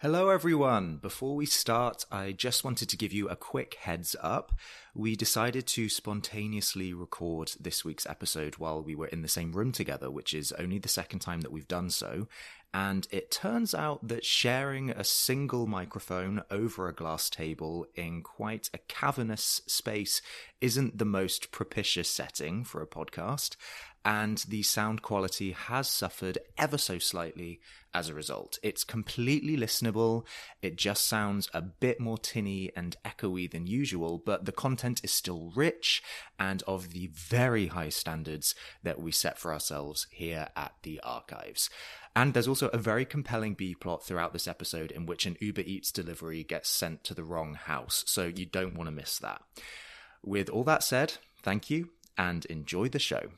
Hello, everyone. Before we start, I just wanted to give you a quick heads up. We decided to spontaneously record this week's episode while we were in the same room together, which is only the second time that we've done so. And it turns out that sharing a single microphone over a glass table in quite a cavernous space isn't the most propitious setting for a podcast and the sound quality has suffered ever so slightly as a result. It's completely listenable, it just sounds a bit more tinny and echoey than usual, but the content is still rich and of the very high standards that we set for ourselves here at the archives. And there's also a very compelling B plot throughout this episode in which an Uber Eats delivery gets sent to the wrong house, so you don't want to miss that. With all that said, thank you and enjoy the show.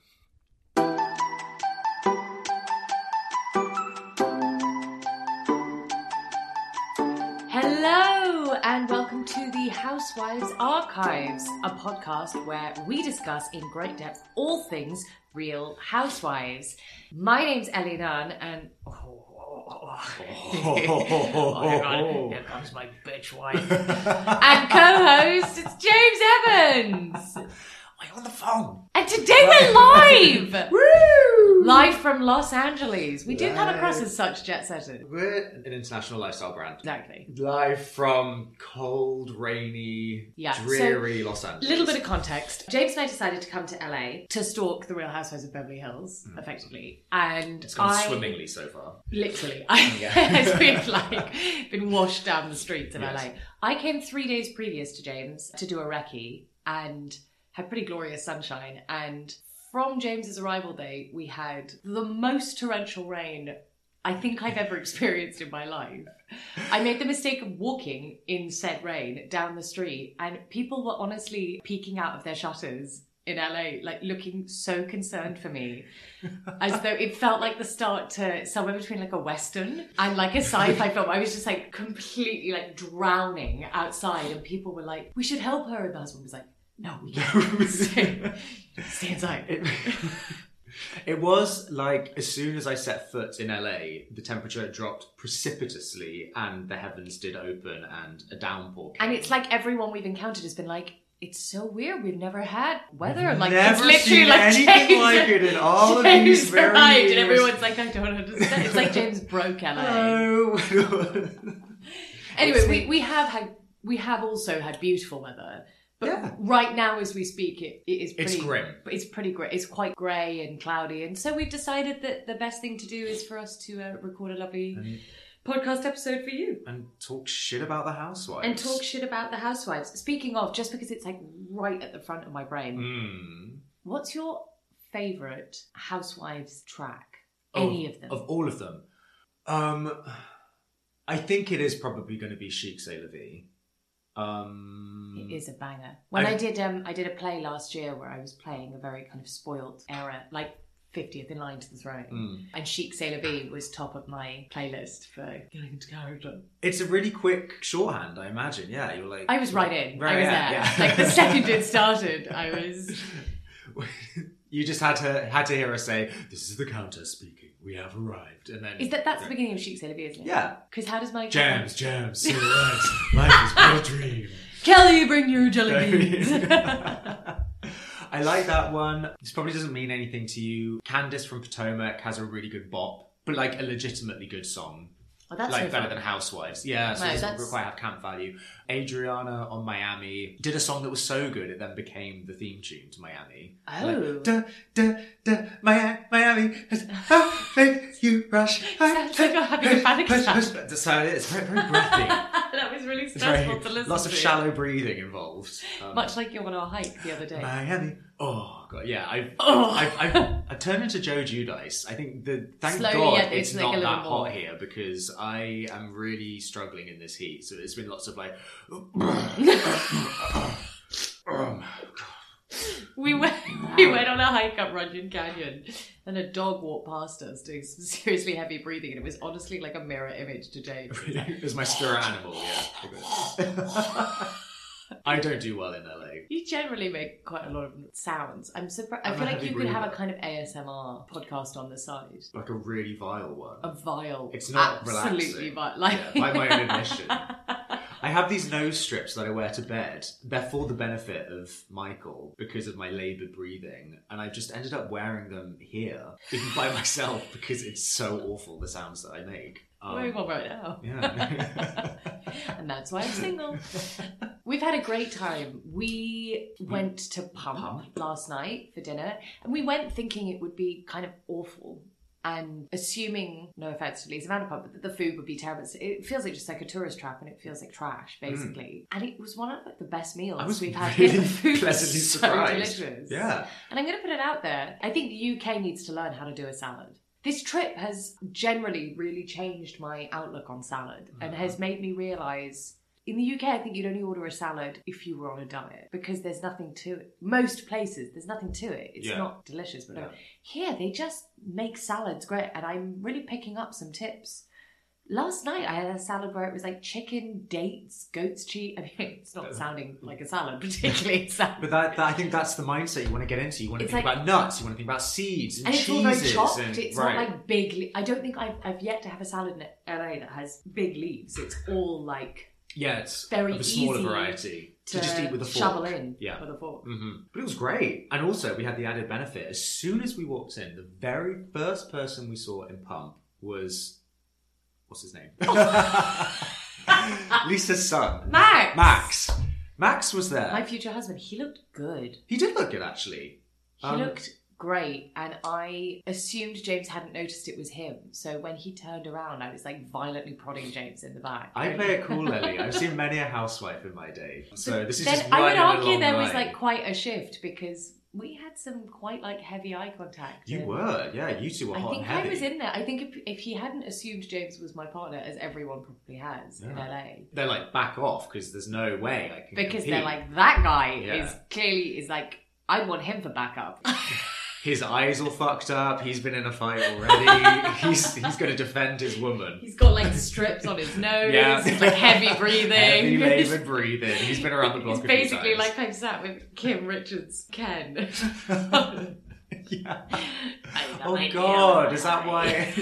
And welcome to the Housewives Archives, a podcast where we discuss in great depth all things real housewives. My name's Ellie Nunn, and oh, oh, oh, oh, here comes my bitch wife. and co-host, it's James Evans. Are you on the phone? And today we're live! Woo! Live from Los Angeles. We do come across as such jet setters. We're an international lifestyle brand. Exactly. Live from cold, rainy, Yeah, so- dreary Los Angeles. A Little bit of context. James and I decided to come to LA to stalk the Real Housewives of Beverly Hills, hmm. effectively. And. It's gone I swimmingly so far. literally I it's been like been washed down the streets of Yes. LA. I came three days previous to James to do a recce and had pretty glorious sunshine. And from James's arrival day, we had the most torrential rain I think I've ever experienced in my life. I made the mistake of walking in said rain down the street, and people were honestly peeking out of their shutters in LA, like looking so concerned for me, as though it felt like the start to somewhere between like a western and like a sci-fi film. I was just like completely like drowning outside, and people were like, "We should help her," and the husband was like, "No, we stay, stay inside." It, it was like as soon as I set foot in LA, the temperature dropped precipitously and the heavens did open and a downpour came. And it's like everyone we've encountered has been like, it's so weird. We've never had weather. Like Never it's literally seen like anything James, like it in all of James these very years. and everyone's like, I don't understand. It's like James broke LA. No. Oh anyway, we, we have had we have also had beautiful weather. But Yeah. right now, as we speak, it, it is It's pretty, grim. But it's pretty grey. It's quite grey and cloudy, and so we've decided that the best thing to do is for us to uh, record a lovely And- podcast episode for you. and talk shit about the housewives. and talk shit about the housewives. Speaking of, just because it's like right at the front of my brain, Mm. what's your favorite housewives track? Oh, Any of them? Of all of them. Um I think it is probably going to be Chic C'est. Um It is a banger. When I, I- did, um, I did a play last year where I was playing a very kind of spoilt era, like fiftieth in line to the throne, Mm. and Chic C'est La Vie was top of my playlist for getting into character. It's a really quick shorthand, I imagine. Yeah, you're like I was right in. Right, I was yeah, there. yeah. Like the second it started, I was. you just had to had to hear us say, "This is the Countess speaking. We have arrived," and then Is that that's the beginning of Chic C'est isn't it? Yeah. Because how does my jams, jams, silhouettes. Life is but a dream. Kelly, bring your jelly beans. I like that one. This probably doesn't mean anything to you. Candice from Potomac has a really good bop, but like a legitimately good song. Oh, that's like so better fun. than Housewives. Yeah, so No, it doesn't that's- quite have camp value. Adriana on Miami did a song that was so good it then became the theme tune to Miami. Oh. Like, da, da, da, Miami, Miami, make you rush. Sounds like I'm having a panic attack. So it's very, very breathy. that was was really It's stressful very- to listen lots to. of shallow breathing involved. Um, Much like you on our hike the other day. Miami. Oh god, yeah. I've, Oh. I've, I've, I've turned into Joe Giudice. I think the thank Slowly, God yeah, it's it's like not a little that more. hot here because I am really struggling in this heat. So it's been lots of like. We went we went on a hike up Runyon Canyon and a dog walked past us doing some seriously heavy breathing and it was honestly like a mirror image to James. it was my spirit animal. Yeah. I don't do well in LA. You generally make quite a lot of sounds. I'm surprised. I feel like you could have a kind of ASMR podcast on the side. Like a really vile one. A vile. It's not absolutely relaxing. vile. Like Yeah, by my own admission. I have these nose strips that I wear to bed. They're for the benefit of Michael because of my laboured breathing, and I just ended up wearing them here, even by myself, because it's so awful the sounds that I make. Um, Wearing one right now. yeah. and that's why I'm single. We've had a great time. We went to Pump Pump. last night for dinner, and we went thinking it would be kind of awful. And assuming, no offense to Lisa Vanderpump, but that the food would be terrible. It feels like just like a tourist trap, and it feels like trash, basically. And it was one of the best meals Mm. Was we've had really here. The food was pleasantly so surprised. delicious. Yeah. And I'm going to put it out there. I think the UK needs to learn how to do a salad. This trip has generally really changed my outlook on salad and Mm-hmm. has made me realise in the UK, I think you'd only order a salad if you were on a diet because there's nothing to it. Most places, there's nothing to it. It's Yeah. not delicious, but here they just make salads great. And I'm really picking up some tips. Last night I had a salad where it was like chicken, dates, goat's cheese. I mean, it's not sounding like a salad particularly. It sounds- But that, that, I think that's the mindset you want to get into. You want to It's think like- about nuts. You want to think about seeds and, and it's all very cheeses. chopped. and, it's right. not like big. Le- I don't think I've, I've yet to have a salad in LA that has big leaves. It's all like yeah, it's very of a smaller easy variety to, to, just eat with a fork. shovel in Yeah. with a fork. hmm But it was great. And also, we had the added benefit. As soon as we walked in, the very first person we saw in Pump was. What's his name? Lisa's son. Max, Max. Max was there. my future husband. He looked good. He did look good, actually. He Um, looked great, and I assumed James hadn't noticed it was him. So when he turned around, I was like violently prodding James in the back. I play it cool, Lily. I've seen many a housewife in my day. So this is just I would argue there the was like quite a shift because we had some quite like heavy eye contact. You were, yeah. You two were I hot think and heavy. I was in there. I think if, if he hadn't assumed James was my partner, as everyone probably has in LA, They're like, back off, because there's no way I can because compete. they're like that guy Yeah. is clearly is like I want him for backup. His eyes all fucked up. He's been in a fight already. he's he's going to defend his woman. He's got like strips on his nose. Yeah. He's like heavy breathing. Heavy laboured breathing. He's been around the block. It's a few basically like I'm sat with Kim Richards, Ken. yeah. Oh God, is that why?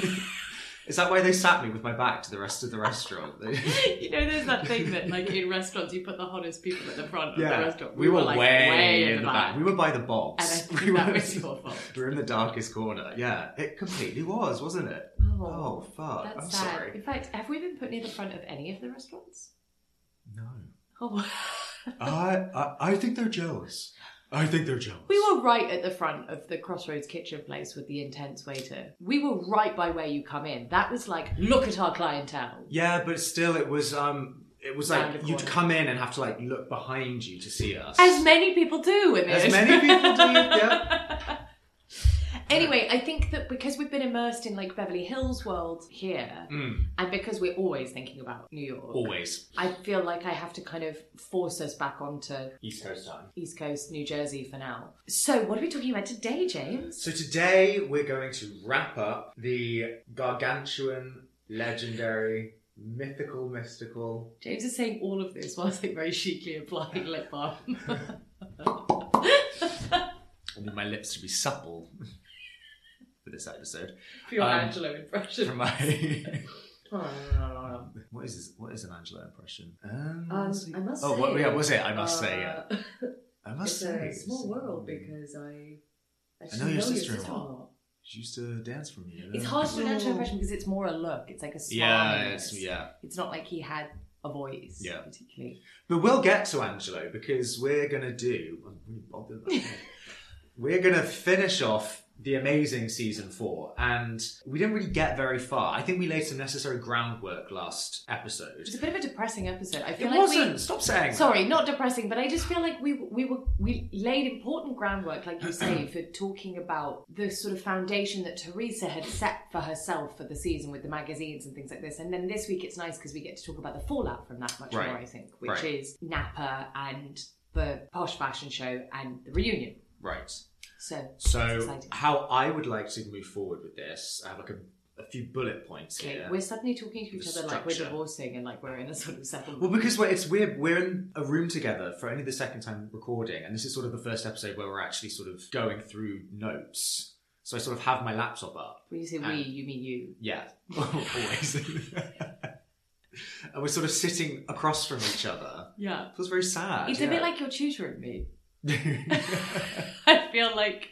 Is that why they sat me with my back to the rest of the restaurant? you know, there's that thing that, like, in restaurants, you put the hottest people at the front of the restaurant. we, were, like, way, in in the back. We were by the box. And I think we that were, was your fault. we were in the darkest corner. Yeah, it completely was, wasn't it? Oh. oh, fuck! That's I'm sad. sorry. In fact, have we been put near the front of any of the restaurants? No, Oh. I, I I think they're jealous. I think they're jealous. we were right at the front of the Crossroads kitchen place with the intense waiter. We were right by where you come in. That was like, look at our clientele. Yeah, but still, it was um, it was Round like the you'd corner. come in and have to like look behind you to see us. As many people do in As many people do, yeah. Anyway, I think that because we've been immersed in like Beverly Hills world here, Mm, and because we're always thinking about New York, always I feel like I have to kind of force us back onto East Coast time. East Coast, New Jersey for now. So, what are we talking about today, James? So today we're going to wrap up the gargantuan, legendary, mythical, mystical. James is saying all of this whilst like very chicly applying lip balm. I need my lips to be supple for this episode. For your Um, Angelo impression. For my um, what is this, what is an Angelo impression? Um, I let's see. must oh, say, what, yeah, was it? I must say, yeah. uh, I must It's say, a small world because I. I know your sister-in-law. sister-in-law. she used to dance for me. You know? It's hard to do an Angelo impression because it's more a look. It's like a smile. Yeah, it's, yeah. It's not like he had a voice. Yeah. Particularly. But we'll get to Angelo because we're going to do. I'm really bothered about that. we're going to finish off the amazing season four, and we didn't really get very far. I think we laid some necessary groundwork last episode. It's a bit of a depressing episode. I It feel like wasn't. we. Stop saying. that. Sorry, not depressing, but I just feel like we we were we laid important groundwork, like you say, for talking about the sort of foundation that Teresa had set for herself for the season with the magazines and things like this. And then this week it's nice because we get to talk about the fallout from that much Right. more, I think, which Right. is Napa and the posh fashion show and the reunion. Right. So, So, how I would like to move forward with this, I have like a, a few bullet points Okay, here. we're suddenly talking to each The other like we're divorcing and like we're in a sort of settlement. Well, because we're, it's weird. We're in a room together for only the second time recording, and this is sort of the first episode where we're actually sort of going through notes. So I sort of have my laptop up. when you say we, you mean you. Yeah, always. and we're sort of sitting across from each other. Yeah. It feels very sad. It's yeah. a bit like you're tutoring me. I feel like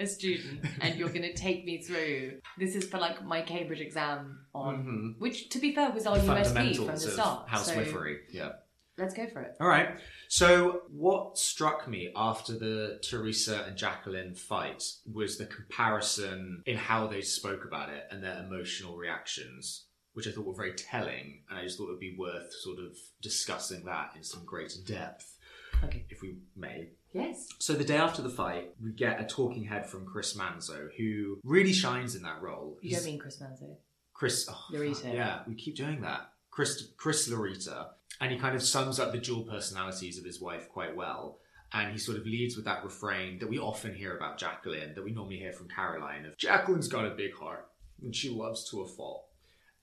a student and you're going to take me through. This is for like my Cambridge exam on, Mhm. which to be fair was our The USP from the start. So housewifery. Yeah. let's go for it. All right. So, what struck me after the Teresa and Jacqueline fight was the comparison in how they spoke about it and their emotional reactions, which I thought were very telling. And I just thought it would be worth sort of discussing that in some greater depth, Okay. if we may. Yes. So, the day after the fight, we get a talking head from Chris Manzo, who really shines in that role. You He's- don't mean Chris Manzo. Chris oh. Yeah, we keep doing that. Chris Chris Laurita. And he kind of sums up the dual personalities of his wife quite well. And he sort of leads with that refrain that we often hear about Jacqueline, that we normally hear from Caroline of Jacqueline's got a big heart and she loves to a fault.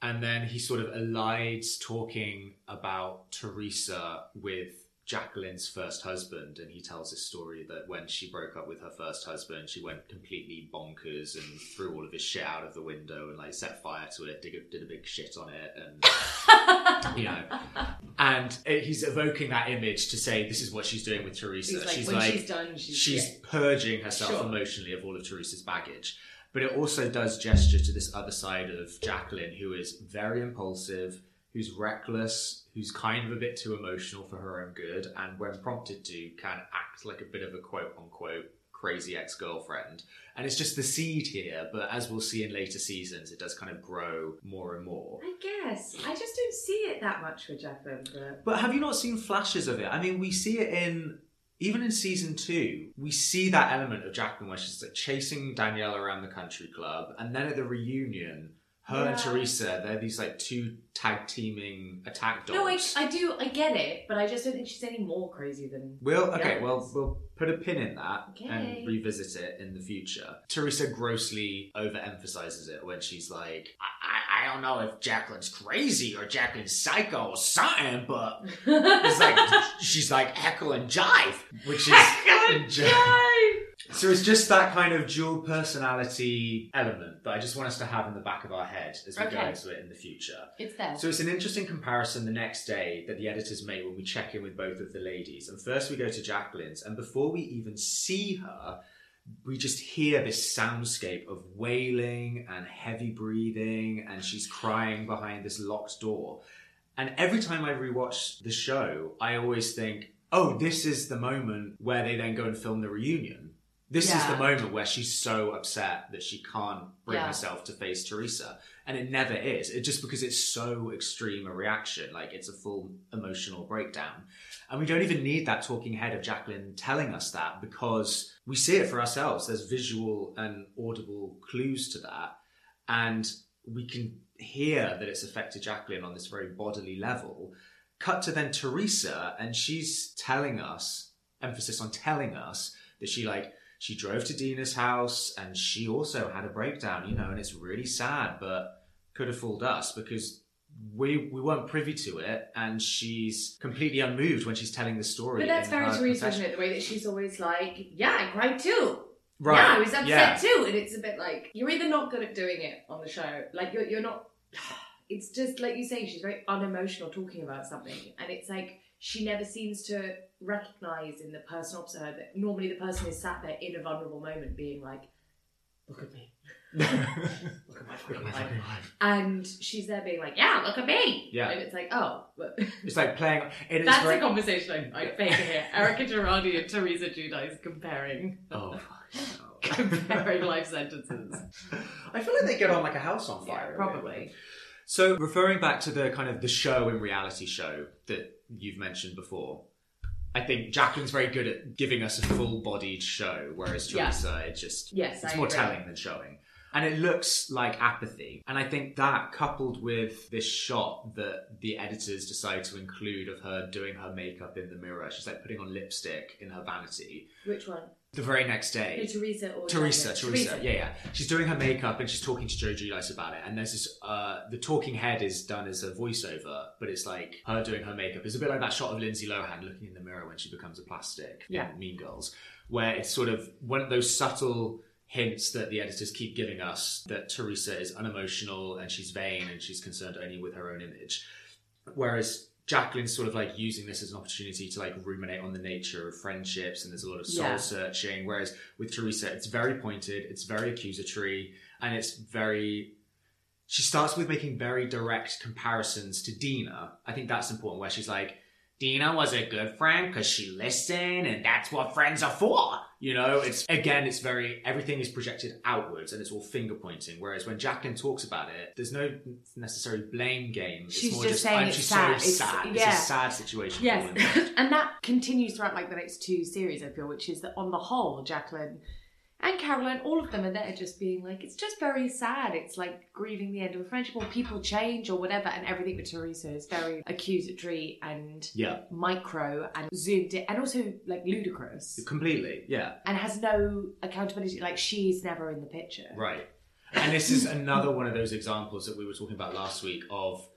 And then he sort of elides talking about Teresa with Jacqueline's first husband, and he tells this story that when she broke up with her first husband, she went completely bonkers and threw all of his shit out of the window and like set fire to it, did a, did a big shit on it, and you know, and he's evoking that image to say this is what she's doing with Teresa. Like, she's when like she's done, she's, she's yeah. purging herself Sure. emotionally of all of Teresa's baggage. But it also does gesture to this other side of Jacqueline, who is very impulsive, who's reckless, who's kind of a bit too emotional for her own good, and when prompted to, can act like a bit of a quote unquote crazy ex girlfriend. And it's just the seed here, but as we'll see in later seasons, it does kind of grow more and more. I guess. I just don't see it that much with Jacqueline. But... But have you not seen flashes of it? I mean, we see it in even in season two. We see that element of Jacqueline where she's like chasing Danielle around the country club, and then at the reunion, her and Teresa, they're these like two tag teaming attack dogs. No, I, I do. I get it, but I just don't think she's any more crazy than. We'll okay. Well, we'll put a pin in that Okay. and revisit it in the future. Teresa grossly overemphasizes it when she's like, I, I, I don't know if Jacqueline's crazy or Jacqueline's psycho or something, but it's like she's like heckle and jive, which is Heckle and jive! So it's just that kind of dual personality element that I just want us to have in the back of our head as we go into it in the future. It's there. So it's an interesting comparison the next day that the editors made when we check in with both of the ladies. And first we go to Jacqueline's, and before we even see her, we just hear this soundscape of wailing and heavy breathing, and she's crying behind this locked door. And every time I rewatch the show, I always think, oh, this is the moment where they then go and film the reunion. This is the moment where she's so upset that she can't bring Yeah. herself to face Teresa. And it never is. It just because it's so extreme a reaction, like it's a full emotional breakdown. And we don't even need that talking head of Jacqueline telling us that because we see it for ourselves. There's visual and audible clues to that. And we can hear that it's affected Jacqueline on this very bodily level. Cut to then Teresa, and she's telling us, emphasis on telling us, that she like she drove to Dina's house and she also had a breakdown, you know, and it's really sad, but could have fooled us because we we weren't privy to it, and she's completely unmoved when she's telling the story. But that's very confession. isn't it? The way that she's always like, yeah, I cried too. Right? Yeah, I was upset Yeah. too. And it's a bit like, you're either not good at doing it on the show, like you're, you're not, it's just like you say, she's very unemotional talking about something. And it's like, she never seems to recognize in the person opposite her uh, that normally the person is sat there in a vulnerable moment being like, look at me. Look at my fucking life. And she's there being like, yeah, look at me. Yeah. And it's like, oh, but It's like playing. It is that's very, a conversation I, I fake here. Erika Girardi and Teresa Giudice comparing. Oh, fuck. comparing life sentences. I feel like they get on like a house on Yeah, fire. probably. So, referring back to the kind of the show and reality show that you've mentioned before, I think Jacqueline's very good at giving us a full-bodied show, whereas Yeah. Teresa, it just Yes, it's I more agree. telling than showing. And it looks like apathy. And I think that coupled with this shot that the editors decide to include of her doing her makeup in the mirror, she's like putting on lipstick in her vanity. Which one? The very next day. No, Teresa or Teresa, Janet? Teresa, yeah, yeah. She's doing her makeup and she's talking to Joe Giudice about it. And there's this, uh, the talking head is done as a voiceover, but it's like her doing her makeup. It's a bit like that shot of Lindsay Lohan looking in the mirror when she becomes a plastic Yeah. Mean Girls, where it's sort of one of those subtle hints that the editors keep giving us that Teresa is unemotional and she's vain and she's concerned only with her own image. Whereas Jacqueline's sort of like using this as an opportunity to like ruminate on the nature of friendships and there's a lot of soul Yeah. searching. Whereas with Teresa, it's very pointed, it's very accusatory, and it's very. She starts with making very direct comparisons to Dina. I think that's important, where she's like, Dina was a good friend because she listened, and that's what friends are for. You know, it's again, it's very everything is projected outwards and it's all finger pointing. Whereas when Jacqueline talks about it, there's no necessary blame game. It's She's more just just, saying I'm, it's she's sad. so It's- sad. yeah. It's a sad situation. Yes, and that continues throughout like the next two series. I feel, which is that on the whole, Jacqueline and Caroline, all of them are there just being like, it's just very sad. It's like grieving the end of a friendship, or people change, or whatever. And everything with Teresa is very accusatory and yeah, micro and zoomed in, and also like ludicrous, completely. Yeah. and has no accountability. Like she's never in the picture. Right. And this is another one of those examples that we were talking about last week of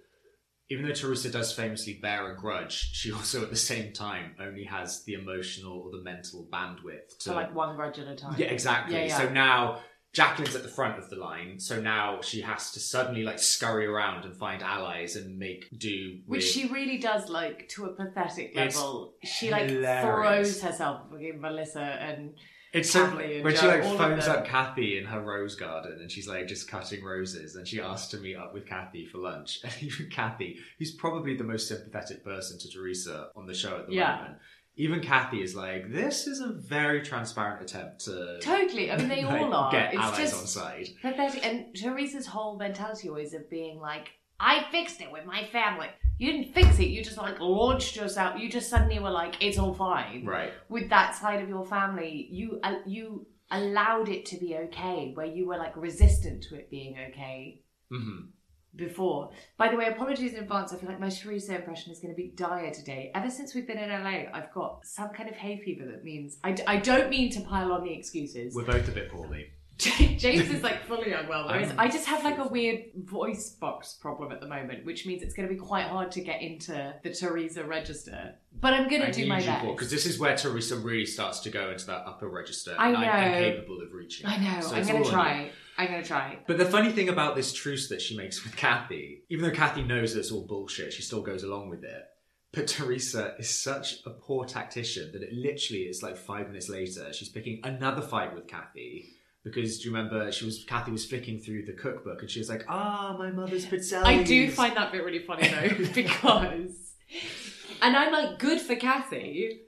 even though Teresa does famously bear a grudge, she also at the same time only has the emotional or the mental bandwidth to So like one grudge at a time. Yeah, exactly. Yeah, yeah. So now Jacqueline's at the front of the line, so now she has to suddenly like scurry around and find allies and make do with Which she really does like to a pathetic It's level. She like hilarious. throws herself at Melissa and It's so when she like phones up Kathy in her rose garden and she's like just cutting roses and she asks to meet up with Kathy for lunch and even Kathy, who's probably the most sympathetic person to Teresa on the show at the Yeah. moment, even Kathy is like, this is a very transparent attempt to totally. I mean, they like, all are. get it's allies just on side. pathetic. And Teresa's whole mentality always of being like, I fixed it with my family. You didn't fix it. You just like launched yourself. You just suddenly were like, it's all fine. Right. With that side of your family, you uh, you allowed it to be okay, where you were like resistant to it being okay hmm before. By the way, apologies in advance. I feel like my Teresa impression is going to be dire today. Ever since we've been in LA, I've got some kind of hay fever that means I, d- I don't mean to pile on the excuses. We're both a bit poorly. James is like fully unwell, whereas I'm- I just have like a weird voice box problem at the moment, which means it's going to be quite hard to get into the Teresa register. But I'm going to do my best. because this is where Teresa really starts to go into that upper register. I and I'm know. incapable of reaching. I know. So I'm going to all on you. try. I'm going to try. But the funny thing about this truce that she makes with Kathy, even though Kathy knows it's all bullshit, she still goes along with it. But Teresa is such a poor tactician that it literally is like five minutes later, she's picking another fight with Kathy. Because do you remember she was Kathy was flicking through the cookbook and she was like, Ah, my mother's pizza. I do find that bit really funny though, because. And I'm like, good for Kathy,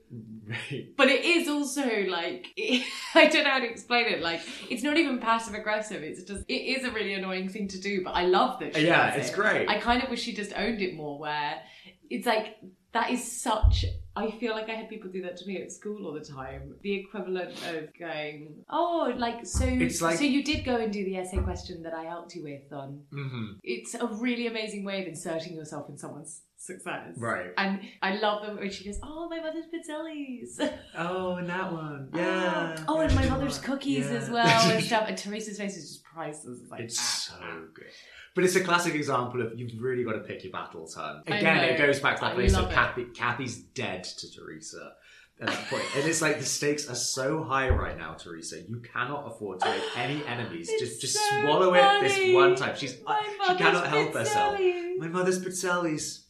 Right. but it is also like I don't know how to explain it. Like it's not even passive aggressive. It's just it is a really annoying thing to do. But I love that. She Yeah, it's it. great. I kind of wish she just owned it more. Where it's like that is such. I feel like I had people do that to me at school all the time. The equivalent of going, oh, like so. Like- so you did go and do the essay question that I helped you with on hmm it's a really amazing way of inserting yourself in someone's success. Right. And I love them when she goes, Oh, my mother's pizzelles. Oh, and that one. Yeah. Oh, and my mother's cookies Yeah. as well and stuff. And Teresa's face is just priceless. It's like, It's ah, so ah. good. But it's a classic example of you've really got to pick your battles, hun. Again, it goes back to that I place of. Kathy. Kathy's dead to Teresa at that point. and it's like the stakes are so high right now, Teresa. You cannot afford to make any enemies. It's just just so swallow it this one time. She's she cannot help herself. pizzelles. My mother's pizzelles.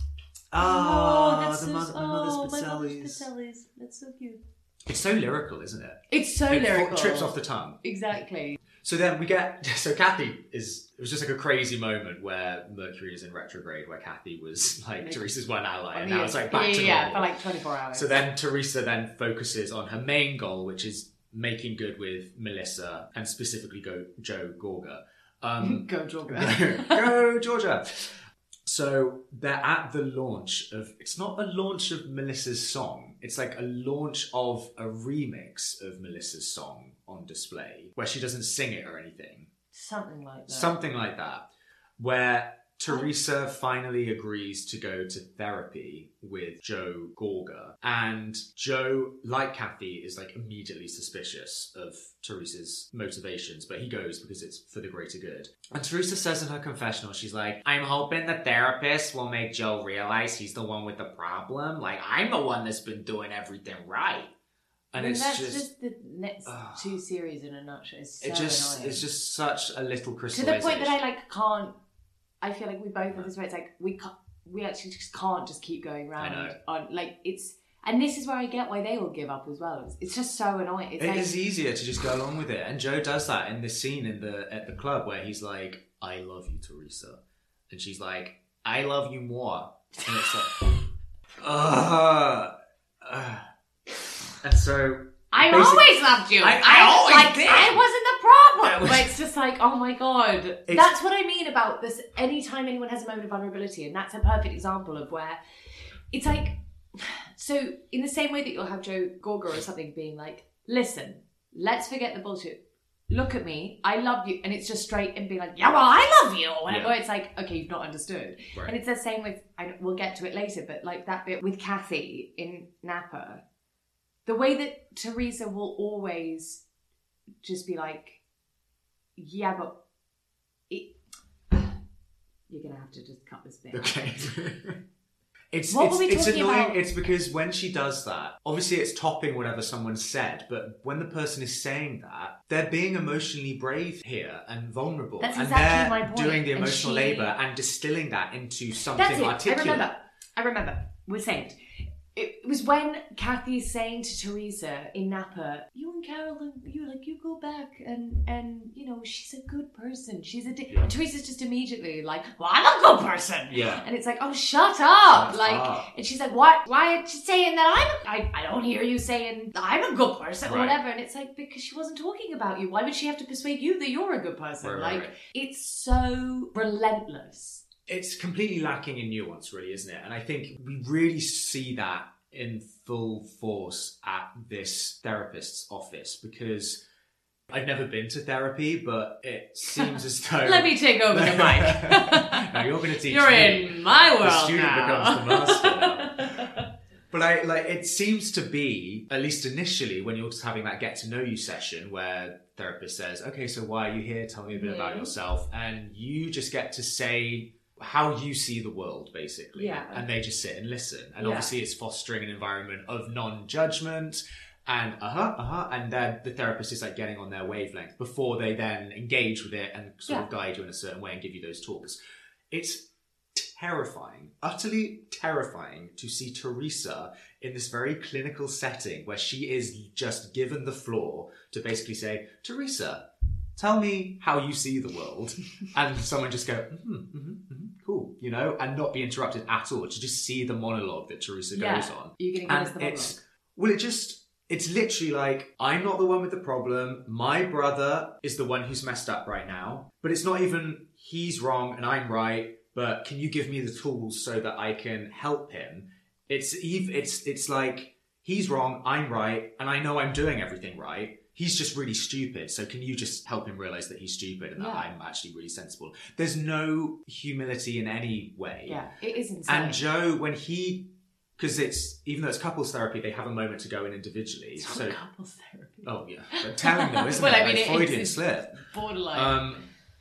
Oh, Ah, that's the so, mother, my oh, mother's my mother's pizzelles. pizzelles. That's so cute. It's so lyrical, isn't it? It's so it lyrical. trips off the tongue. Exactly. So then we get so Kathy is it was just like a crazy moment where Mercury is in retrograde where Kathy was like Teresa's one ally and now it's like back yeah, to yeah, normal. for like 24 hours. so then Teresa then focuses on her main goal which is making good with Melissa and specifically go Joe Gorga. Um, Go Georgia. go Georgia. So they're at the launch of. It's not a launch of Melissa's song. It's like a launch of a remix of Melissa's song on display, where she doesn't sing it or anything. Something like that. Something like that, where Teresa finally agrees to go to therapy with Joe Gorga. And Joe, like Kathy, is like immediately suspicious of Teresa's motivations, but he goes because it's for the greater good. And Teresa says in her confessional, she's like, I'm hoping the therapist will make Joe realize he's the one with the problem. Like, I'm the one that's been doing everything right. And mean, it's that's just, just, the next Ugh. two series in a nutshell. It's so it just, annoying. it's just such a little to the point that I like can't. I feel like we both have this where it's like we can't. We actually just can't just keep going round on like it's. And this is where I get why they will give up as well. It's, it's just so annoying. It's It like, is easier to just go along with it, and Joe does that in this scene in the at the club where he's like, "I love you, Teresa," and she's like, "I love you more," and it's like, ugh, ugh. and so I always loved you. I- I always like, did. I wasn't problem. Was- But it's just like, oh my god. That's what I mean about this. Anytime anyone has a moment of vulnerability, and that's a perfect example of where it's like, so in the same way that you'll have Joe Gorga or something being like, listen, let's forget the bullshit. Look at me, I love you, and it's just straight and being like, yeah, well, I love you, or whatever. Yeah. It's like, okay, you've not understood. Right. And it's the same with, I, we'll get to it later, but like that bit with Kathy in Napa, the way that Teresa will always just be like, yeah, but it, you're gonna have to just cut this bit. Okay. It's, What it's, were we it's talking annoying. about? It's because when she does that, obviously it's topping whatever someone said, but when the person is saying that, they're being emotionally brave here and vulnerable. That's and exactly they're my point. doing the And emotional she- labour and distilling that into something That's it. articulate. I remember. I remember. We're saying it was when Kathy's saying to Teresa in Napa, "You and Caroline, you like you go back and and you know she's a good person. She's a." Di-. Yeah. And Teresa's just immediately like, "Well, I'm a good person." Yeah. And it's like, "Oh, shut up!" Shut like, up. and she's like, "What? Why are you saying that I'm? I, I don't hear you saying I'm a good person or whatever." And it's like because she wasn't talking about you. Why would she have to persuade you that you're a good person? Right, right, like, right. it's so relentless. it's completely lacking in nuance, really, isn't it? And I think we really see that in full force at this therapist's office because I've never been to therapy, but it seems as though. Let me take over the mic. now you're going to teach You're me. in my world The student now. becomes the master But I like it seems to be at least initially when you're just having that get to know you session where therapist says, "Okay, so why are you here? Tell me a bit about Mhm. yourself," and you just get to say how you see the world basically Yeah. and they just sit and listen and Yeah. obviously it's fostering an environment of non-judgment and uh-huh uh-huh and then the therapist is like getting on their wavelength before they then engage with it and sort of guide you in a certain way and give you those talks it's terrifying, utterly terrifying to see Teresa in this very clinical setting where she is just given the floor to basically say, Teresa, tell me how you see the world. and someone just go, mm-hmm, mm-hmm, you know, and not be interrupted at all, to just see the monologue that Teresa yeah. goes on. You're give And the monologue. it's, well, it just, it's literally like, I'm not the one with the problem. My brother is the one who's messed up right now. But it's not even he's wrong and I'm right, but can you give me the tools so that I can help him? It's it's it's like he's wrong, I'm right, and I know I'm doing everything right. He's just really stupid. So can you just help him realize that he's stupid and that I'm actually really sensible? There's no humility in any way. Yeah, it is insane. And Joe, when he, because it's even though it's couples therapy, they have a moment to go in individually. It's so, not couples therapy. oh yeah, but telling them, isn't Well, it? I mean, like it- Freudian slip. Borderline. Um,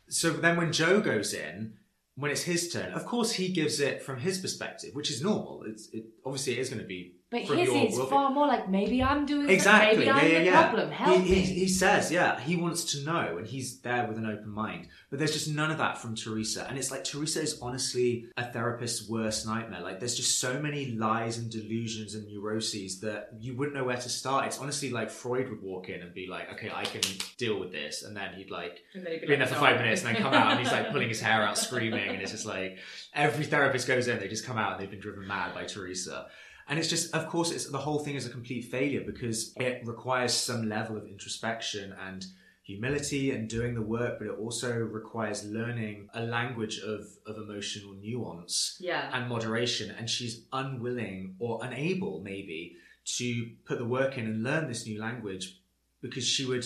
so then when Joe goes in, when it's his turn, of course he gives it from his perspective, which is normal. It's it, obviously it is going to be but from his your is worldview. far more like maybe I'm doing Exactly. Maybe Yeah, I'm yeah, the yeah. problem. Help he, he, me. he says, yeah, he wants to know, and he's there with an open mind. But there's just none of that from Teresa, and it's like Teresa is honestly a therapist's worst nightmare. Like there's just so many lies and delusions and neuroses that you wouldn't know where to start. It's honestly like Freud would walk in and be like, okay, I can deal with this, and then he'd like And then be be in there for five minutes and then come out and he's like pulling his hair out screaming and it's just like every therapist goes in they just come out and they've been driven mad by teresa And it's just, of course, it's the whole thing is a complete failure because it requires some level of introspection and humility and doing the work, but it also requires learning a language of, of emotional nuance Yeah. and moderation. And she's unwilling or unable, maybe, to put the work in and learn this new language because she would.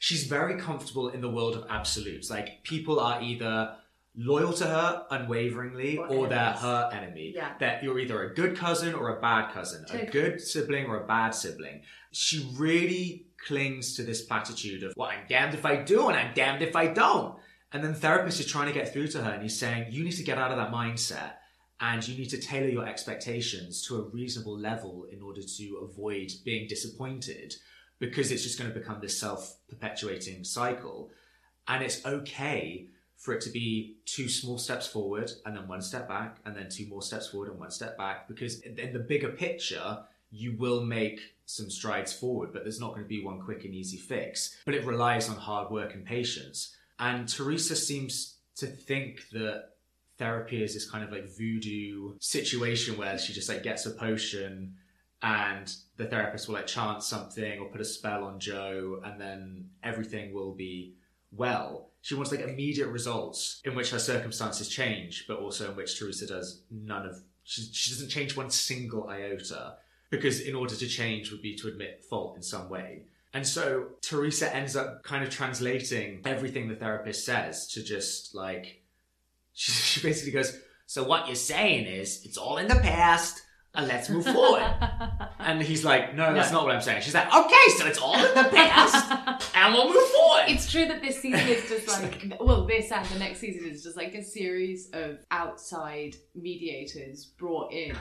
She's very comfortable in the world of absolutes. Like people are either loyal to her unwaveringly Or or, they're her enemy. Yeah. That you're either a good cousin or a bad cousin, a good sibling or a bad sibling. She really clings to this platitude of, well, I'm damned if I do and I'm damned if I don't. And then the therapist is trying to get through to her and he's saying, you need to get out of that mindset and you need to tailor your expectations to a reasonable level in order to avoid being disappointed because it's just going to become this self perpetuating cycle. And it's okay for it to be two small steps forward and then one step back and then two more steps forward and one step back because in the bigger picture, you will make some strides forward, but there's not going to be one quick and easy fix. But it relies on hard work and patience. And Teresa seems to think that therapy is this kind of like voodoo situation where she just like gets a potion and the therapist will like chant something or put a spell on Joe and then everything will be well. She wants like immediate results in which her circumstances change, but also in which Teresa does none of she, she doesn't change one single iota because in order to change would be to admit fault in some way. And so Teresa ends up kind of translating everything the therapist says to just like she, she basically goes, So what you're saying is it's all in the past and let's move forward. and he's like, No, that's No. not what I'm saying. She's like, Okay, so it's all in the past and we'll move forward. It's true that this season is just like, well, this and the next season is just like a series of outside mediators brought in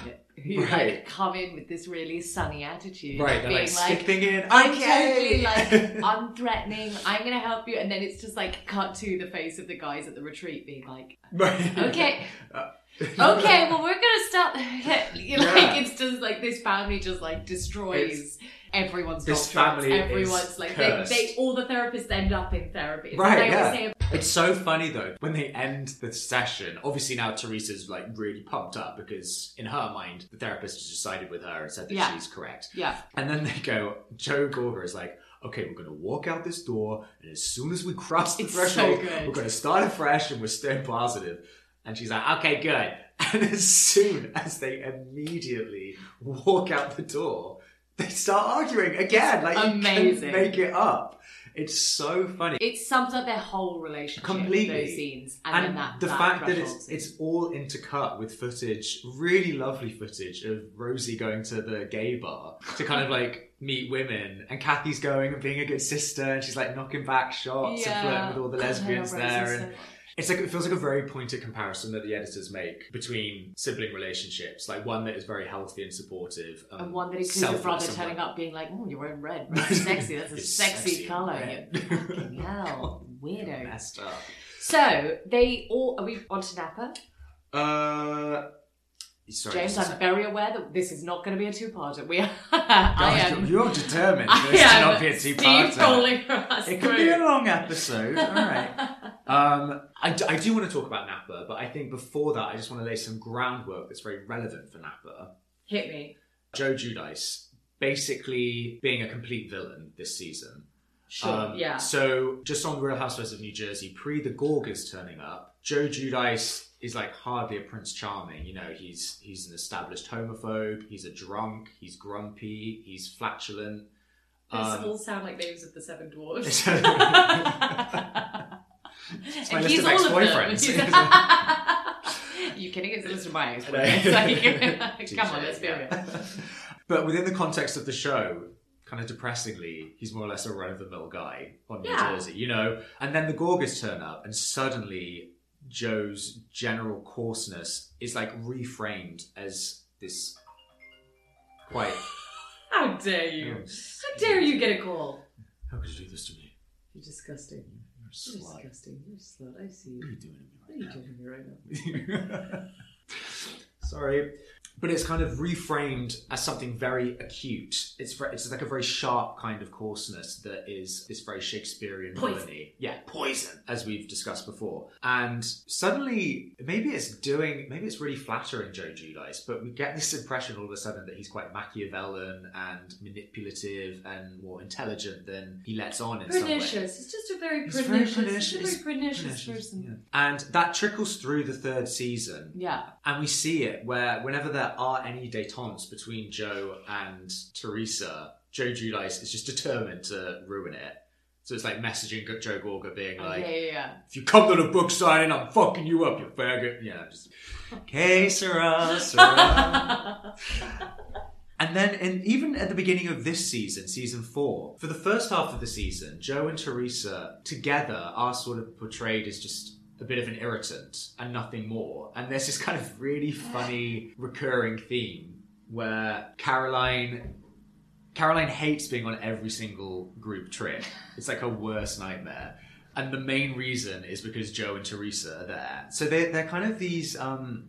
who Right. like come in with this really sunny attitude. right, being like, like, in. I'm okay. totally like unthreatening. I'm gonna help you, and then it's just like cut to the face of the guys at the retreat being like, Right. "Okay, Uh, okay, well we're gonna start." Like Yeah. it's just like this family just like destroys everyone's This doctrines. family is Everyone's like they, they all the therapists end up in therapy. It's Right, like yeah. It's so funny though when they end the session. Obviously now Teresa's like really pumped up because in her mind the therapist has decided with her and said that Yeah. she's correct. yeah, And then they go. Joe Gorga is like, okay, we're going to walk out this door, and as soon as we cross the It's so threshold, good. we're going to start afresh, and we're staying positive. And she's like, okay, good. And as soon as they immediately walk out the door, they start arguing again. Like you Amazing. can make it up. It's so funny. it sums up their whole relationship. Completely. those scenes, and, and that the that fact that it's scene. it's all intercut with footage, really lovely footage of Rosie going to the gay bar to kind of like meet women, and Kathy's going and being a good sister, and she's like knocking back shots and flirting with all the lesbians there, and much. It's like it feels like a very pointed comparison that the editors make between sibling relationships, like one that is very healthy and supportive, um, And one that includes a brother and turning up being like, oh, you're wearing red. Red's sexy. That's a sexy, sexy colour. red. You fucking hell. Weirdo. messed up. So, they all... Are we on to Napa? Uh, sorry, James, I'm very aware that this is not going to be a two-parter. We are... I am... You're determined I this to am not be a two-parter. calling for us It could be a long episode. All right. Um, I, d- I do want to talk about Napa, but I think before that, I just want to lay some groundwork that's very relevant for Napa. Hit me. Joe Giudice basically being a complete villain this season. Sure, Um, yeah. So, just on Real Housewives of New Jersey, pre the Gorgas turning up, Joe Giudice is like hardly a Prince Charming. You know, he's he's an established homophobe. He's a drunk. He's grumpy. He's flatulent. These Um, all sound like names of the Seven Dwarfs. It's my And list he's of all of them. ex-boyfriends. you kidding? It's a list of my ex-boyfriends. Like, come on, let's be yeah. real. But within the context of the show, kind of depressingly, he's more or less a run of the mill guy on New Yeah. Jersey, you know? And then the Gorgas turn up, and suddenly Joe's general coarseness is like reframed as this quite. How dare you? Oh, How dare you get a call? How could you do this to me? You're disgusting. You're a You're slut. disgusting. You're a slut. I see What are you. you doing What are you to doing to me right now? Sorry. But it's kind of reframed as something very acute. It's very, it's like a very sharp kind of coarseness that is this very Shakespearean Poison. villainy. Yeah, poison, as we've discussed before. And suddenly, maybe it's doing, maybe it's really flattering Joe Giudice, but we get this impression all of a sudden that he's quite Machiavellian and manipulative and more intelligent than he lets on in some way. Pernicious. It's just a very He's very pernicious, pernicious. A very pernicious, Pernicious, person. yeah. And that trickles through the third season. Yeah. And we see it where whenever there are any détentes between Joe and Teresa, Joe Giudice is just determined to ruin it. So it's like messaging Joe Gorga being like, yeah, yeah, yeah. if you come to the book signing, I'm fucking you up, you faggot. Yeah, just, okay, Sarah, Sarah. And then, in, even at the beginning of this season, season four, for the first half of the season, Joe and Teresa together are sort of portrayed as just a bit of an irritant and nothing more. And there's this kind of really funny recurring theme where Caroline. Caroline hates being on every single group trip. It's like her worst nightmare. And the main reason is because Joe and Teresa are there. So they're, they're kind of these um,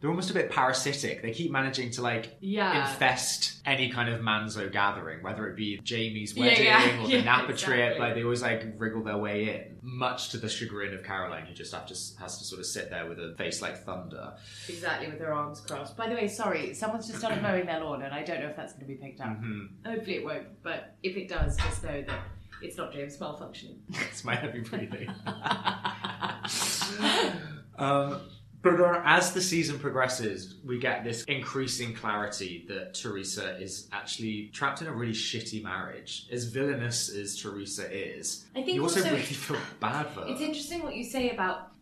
they're almost a bit parasitic. They keep managing to like Yeah. infest any kind of manzo gathering, whether it be Jamie's wedding yeah, or the yeah, Napa trip. Like they always like wriggle their way in, much to the chagrin of Caroline, who just have to has to sort of sit there with a face like thunder. Exactly, with her arms crossed. By the way, sorry, someone's just started mowing their lawn, and I don't know if that's going to be picked up. hmm Hopefully, it won't. But if it does, just know that it's not James malfunctioning. It's my heavy breathing. um, but as the season progresses, we get this increasing clarity that Teresa is actually trapped in a really shitty marriage. As villainous as Teresa is, I think you also, also- really feel bad for her. It's interesting what you say about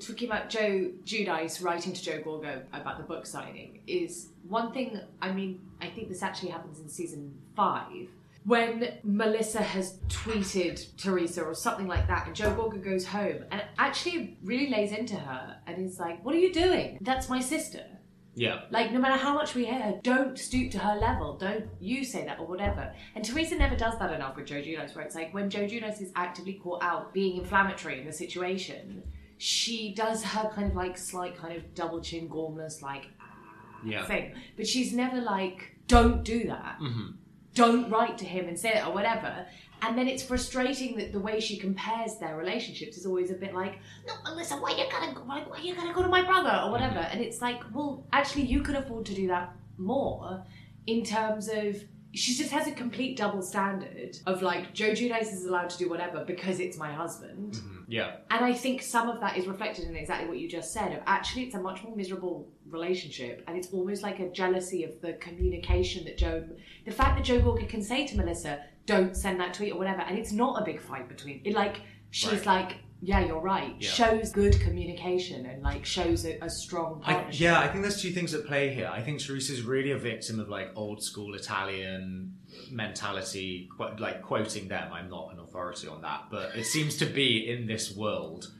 talking about Joe Giudice writing to Joe Gorga about the book signing. Is one thing. I mean, I think this actually happens in season five. When Melissa has tweeted Teresa or something like that, and Joe Gorga goes home and actually really lays into her and is like, What are you doing? That's my sister. yeah. Like, no matter how much we hate her, don't stoop to her level. Don't you say that or whatever. And Teresa never does that enough with Joe Giudice, where it's like when Joe Giudice is actively caught out being inflammatory in the situation, she does her kind of like slight kind of double chin gormless like Yeah. thing. But she's never like, don't do that. Mhm. Don't write to him and say it or whatever. And then it's frustrating that the way she compares their relationships is always a bit like, no, Melissa, why you gotta go, why, why you gotta go to my brother or whatever. And it's like, well, actually, you could afford to do that more in terms of she just has a complete double standard of like Joe Giudice is allowed to do whatever because it's my husband. Mhm. Yeah. And I think some of that is reflected in exactly what you just said. Of actually, it's a much more miserable relationship, and it's almost like a jealousy of the communication that Joe, the fact that Joe Gorga can say to Melissa, "Don't send that tweet" or whatever, and it's not a big fight between. It like she's Right. like, "Yeah, you're right." Yeah. Shows good communication and like shows a, a strong I, yeah, I think there's two things at play here. I think Teresa's really a victim of like old school Italian mentality, qu- like quoting them. I'm not an authority on that, but it seems to be in this world,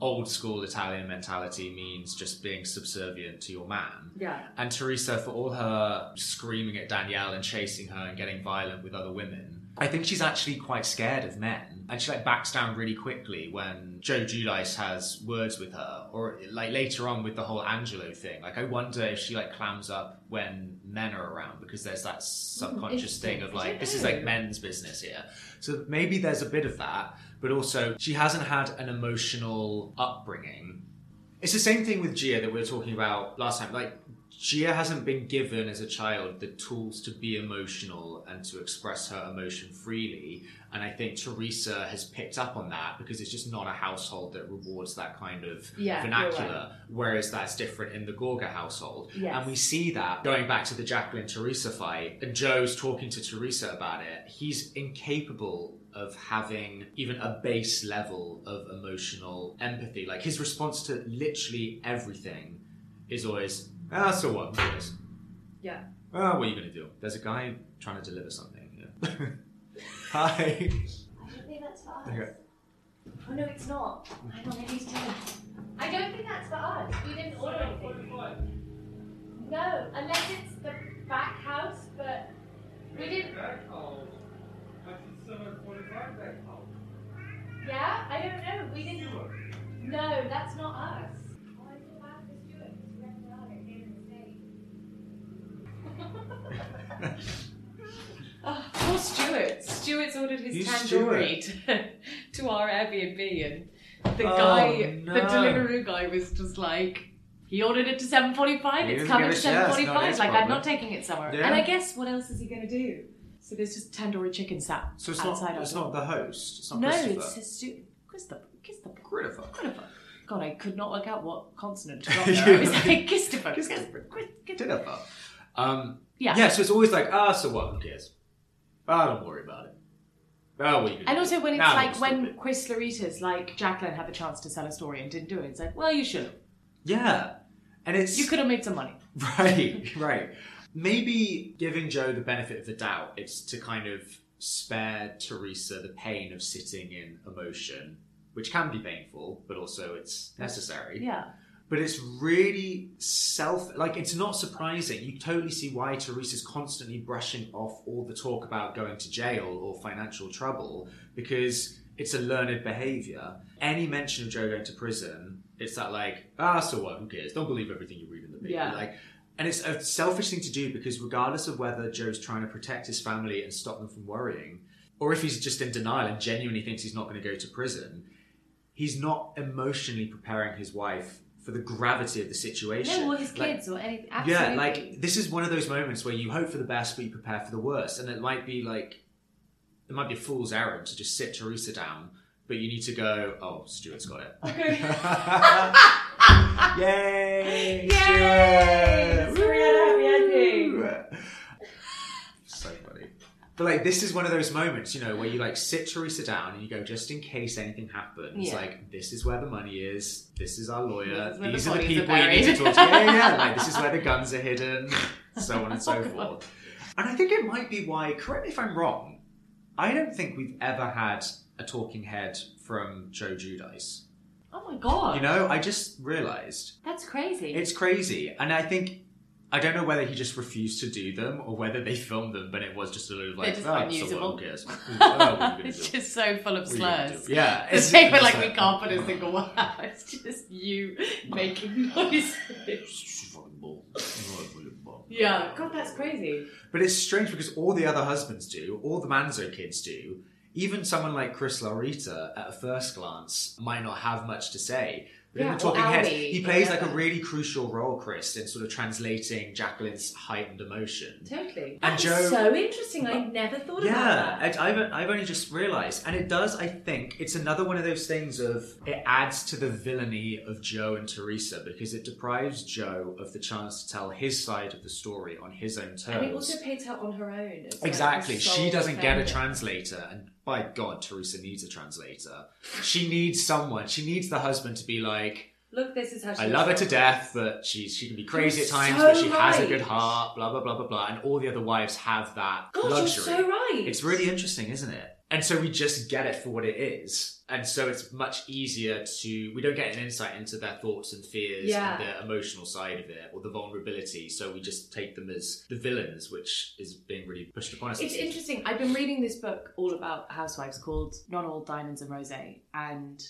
old school Italian mentality means just being subservient to your man. yeah. And Teresa, for all her screaming at Danielle and chasing her and getting violent with other women, I think she's actually quite scared of men. And she like backs down really quickly when Joe Giudice has words with her, or like later on with the whole Angelo thing. Like I wonder if she like clams up when men are around because there's that hmm, subconscious thing of like this is like men's business here. So maybe there's a bit of that, but also she hasn't had an emotional upbringing it's the same thing with Gia that we were talking about last time. Like, Gia hasn't been given as a child the tools to be emotional and to express her emotion freely. And I think Teresa has picked up on that because it's just not a household that rewards that kind of Yeah, vernacular. Whereas that's different in the Gorga household. Yes. And we see that going back to the Jacqueline Teresa fight, and Joe's talking to Teresa about it. He's incapable of having even a base level of emotional empathy. Like his response to literally everything is always, ah, so what? Boys? Yeah. Oh, what are you going to do? There's a guy trying to deliver something. Yeah. Hi. I don't think that's for us. Okay. Oh no, it's not. Hang on, maybe it's two. I don't think that's for us. We didn't order anything. No, unless it's the back house, but we didn't. Yeah, I don't know. We didn't. No, that's not us. Oh, poor Stuart. Stuart's ordered his Who's tandoori to, to our Airbnb, and the Oh, guy, no. the Deliveroo guy, was just like, he ordered it to seven forty-five. He It's coming to a shit, seven it's not forty-five. Like I'm not taking it somewhere. Yeah. And I guess what else is he going to do? So there's just tandoori chicken sat So it's outside not. It's not the host. It's not no, it's his Stu- Christopher. Christopher. Christopher. Christopher. God, I could not work out what consonant to drop there. I was like. Christopher. Christopher. Christopher. Um. Yeah. Yeah. So it's always like, ah, so what? Who cares? Ah, don't worry about it. Oh, what are you And do? also when it's Nah, like when. Chris Laurita's, like Jacqueline had the chance to sell a story and didn't do it. It's like, well, you should have. Yeah, and it's You could have made some money. Right, right. Maybe giving Joe the benefit of the doubt, it's to kind of spare Teresa the pain of sitting in emotion, which can be painful, but also it's necessary. Yeah. But it's really self like it's not surprising. You totally see why Teresa's constantly brushing off all the talk about going to jail or financial trouble because it's a learned behavior. Any mention of Joe going to prison, it's that like, ah, so what? Who cares? Don't believe everything you read in the paper. Yeah. Like, and it's a selfish thing to do because regardless of whether Joe's trying to protect his family and stop them from worrying, or if he's just in denial and genuinely thinks he's not going to go to prison, he's not emotionally preparing his wife for the gravity of the situation. No, or his Like, kids or anything. Absolutely. yeah, like this is one of those moments where you hope for the best, but you prepare for the worst, and it might be like it might be a fool's errand to just sit Teresa down, but you need to go. Oh, Stuart's got it. Yay! Yay! Stuart! So we had happy ending. Woo! so funny. But like this is one of those moments, you know, where you mm. like sit Teresa down and you go, just in case anything happens, Yeah. like this is where the money is, this is our lawyer, is these the are the bodies are people you need to talk to. Yeah, yeah, yeah. Like this is where the guns are hidden, so on and so Oh, forth. And I think it might be why, correct me if I'm wrong, I don't think we've ever had a talking head from Joe Giudice. oh my god. You know, I just realised. That's crazy. It's crazy. And I think I don't know whether he just refused to do them or whether they filmed them, but it was just a little They're like, just oh, so unusable. cares? Oh, what are you gonna it's just so full of What are you gonna slurs. Yeah. The it's- same way, like like- we can't put a single one out. It's just you making noises. Yeah, God, that's crazy. But it's strange because all the other husbands do, all the Manzo kids do. Even someone like Chris Laurita, at a first glance, might not have much to say. In Yeah, the Talking Heads, he plays like a really crucial role, Chris, in sort of translating Jacqueline's heightened emotion. Totally. And Joe- so interesting. I never thought Yeah, about that. I- I've, I've only just realised. And it does, I think, it's another one of those things of it adds to the villainy of Joe and Teresa because it deprives Joe of the chance to tell his side of the story on his own terms. And it also paid her on her own. as like Exactly. She doesn't get a translator, and by God, Teresa needs a translator. She needs someone. She needs the husband to be like, Look, this is how she I love her to death, but she's she can be crazy at You're times, so but she has a right. good heart. Blah blah blah blah blah. And all the other wives have that God, luxury. you're so right. It's really interesting, isn't it? And so we just get it for what it is. And so it's much easier to, we don't get an insight into their thoughts and fears Yeah. and the emotional side of it or the vulnerability. So we just take them as the villains, which is being really pushed upon us. It's interesting. I've been reading this book all about housewives called Not All Diamonds and Rosé, and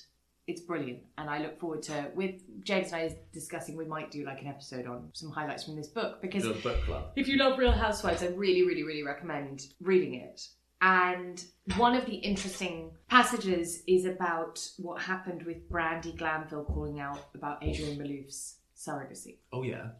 it's brilliant. And I look forward to with James and I discussing. We might do like an episode on some highlights from this book because book club. if you love Real Housewives, I really, really, really recommend reading it. And one of the interesting passages is about what happened with Brandi Glanville calling out about Adrienne Maloof's surrogacy. Oh, yeah.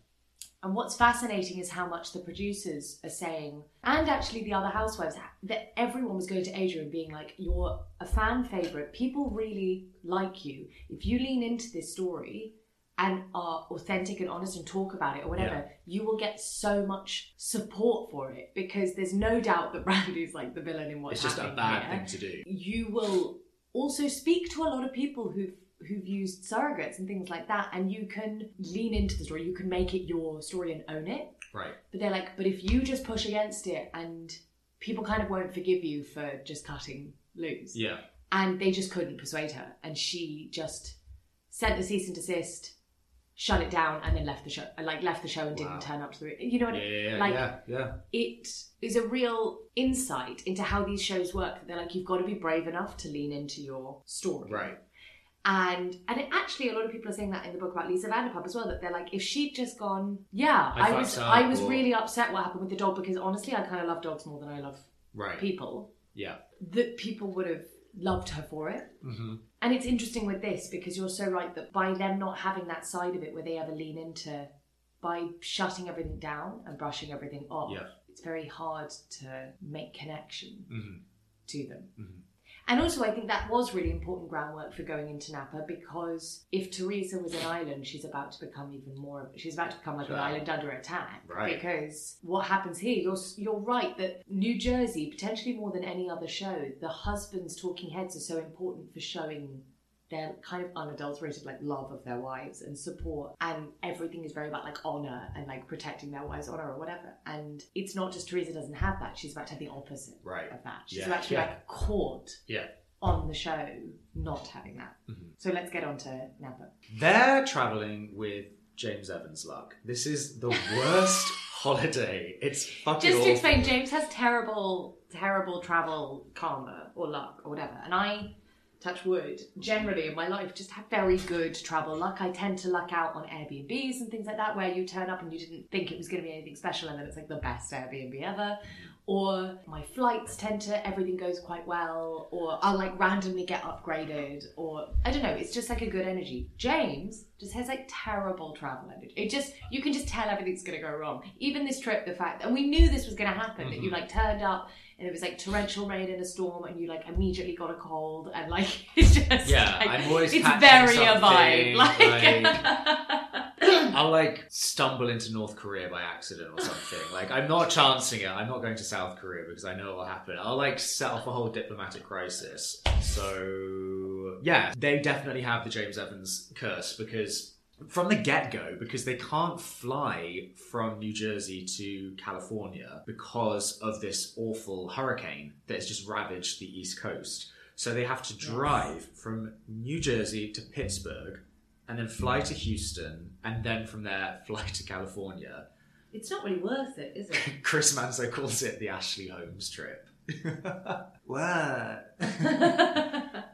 And what's fascinating is how much the producers are saying, and actually the other housewives, that everyone was going to Adrienne being like, You're a fan favorite. People really like you. If you lean into this story and are authentic and honest and talk about it or whatever, Yeah. you will get so much support for it because there's no doubt that Brandi's like the villain in what's happening. It's just a bad here thing to do. you will also speak to a lot of people who've who've used surrogates and things like that and you can lean into the story you can make it your story and own it Right. but they're like but if you just push against it and people kind of won't forgive you for just cutting loose Yeah. and they just couldn't persuade her and she just sent the cease and desist shut it down and then left the show like left the show and Wow. didn't turn up to the you know what Yeah, yeah, yeah. like yeah, yeah. it is a real insight into how these shows work. They're like, you've got to be brave enough to lean into your story. Right. And and it, actually, a lot of people are saying that in the book about Lisa Vanderpump as well. That they're like, if she'd just gone, yeah, I I, was I was or- really upset what happened with the dog because honestly, I kind of love dogs more than I love Right. people. Yeah. That people would have loved her for it. hmm And it's interesting with this because you're so right that by them not having that side of it where they ever lean into, by shutting everything down and brushing everything off, Yeah. it's very hard to make connection hmm to them. Mhm. And also, I think that was really important groundwork for going into Napa because if Teresa was an island, she's about to become even more. She's about to become like an island under attack. Right. Because what happens here, you're you're right that New Jersey, potentially more than any other show, the husbands' talking heads are so important for showing their kind of unadulterated like love of their wives and support and everything is very about like honor and like protecting their wives honor or whatever and it's not just teresa doesn't have that she's about to have the opposite Right. of that she's Yeah. about to be Yeah. like caught Yeah. on the show not having that Mhm. so let's get on to napa They're traveling with James Evans' luck. This is the worst holiday. It's fucking just to awful. explain james has terrible terrible travel karma or luck or whatever and i touch wood generally in my life just have very good travel. Luck i tend to luck out on airbnbs and things like that where you turn up and you didn't think it was going to be anything special and then it's like the best airbnb ever. Or my flights tend to everything goes quite well or i'll like randomly get upgraded or i don't know it's just like a good energy. James just has like terrible travel energy. It just you can just tell everything's going to go wrong. Even this trip the fact and we knew this was going to happen that you mm-hmm. like turned up and it was like torrential rain and a storm and you like immediately got a cold and like it's just Yeah, like, I'm always it's very a vibe like, I'll like stumble into North Korea by accident or something. Like I'm not chancing it. I'm not going to South Korea because I know what will happen. I'll like set off a whole diplomatic crisis. So yeah, they definitely have the James Evans curse because from the get go, because they can't fly from New Jersey to California because of this awful hurricane that has just ravaged the East Coast. So they have to drive from New Jersey to Pittsburgh and then fly to Houston and then from there fly to California. it's not really worth it is it Chris Manzo calls it the Ashley Holmes trip. what?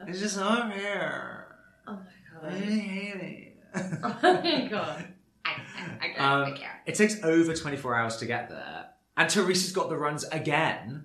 It's just over here. oh my god. I god hate it. Oh my god I, I, I, Um, care. it takes over 24 hours to get there. And Teresa's got the runs again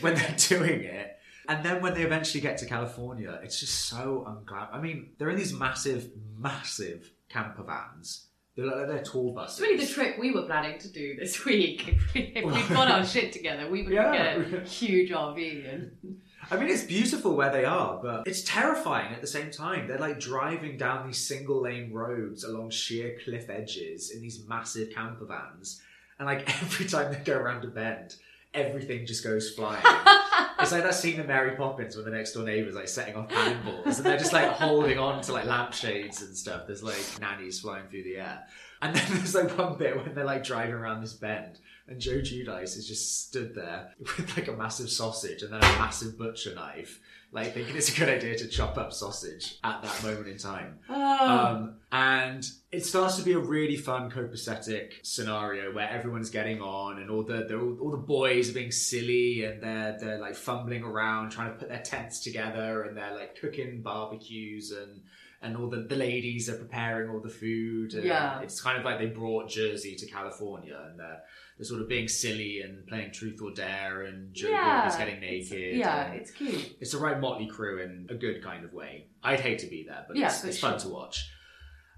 when they're doing it. And then when they eventually get to California, it's just so unglam. I mean, they're in these massive, massive camper vans. They're like they're tour It's really the trip we were planning to do this week. If, we, if we'd got our shit together, we would Yeah. get a huge RV and I mean, it's beautiful where they are, but it's terrifying at the same time. They're like driving down these single lane roads along sheer cliff edges in these massive camper vans. And like every time they go around a bend, everything just goes flying. it's like that scene in Mary Poppins when the next door neighbor's like setting off cannonballs and they're just like holding on to like lampshades and stuff. There's like nannies flying through the air. And then there's like one bit when they're like driving around this bend and Joe Giudice is just stood there with like a massive sausage and then a massive butcher knife, like thinking it's a good idea to chop up sausage at that moment in time. oh, Um, and it starts to be a really fun, copacetic scenario where everyone's getting on, and all the, the all, all the boys are being silly, and they're they're like fumbling around trying to put their tents together, and they're like cooking barbecues, and and all the, the ladies are preparing all the food. And Yeah. it's kind of like they brought Jersey to California, and they're, they're sort of being silly and playing truth or dare, and Joe yeah, is getting it's- naked. yeah, it's cute. it's the right motley crew in a good kind of way. I'd hate to be there, but Yeah, it's, it's sure. fun to watch.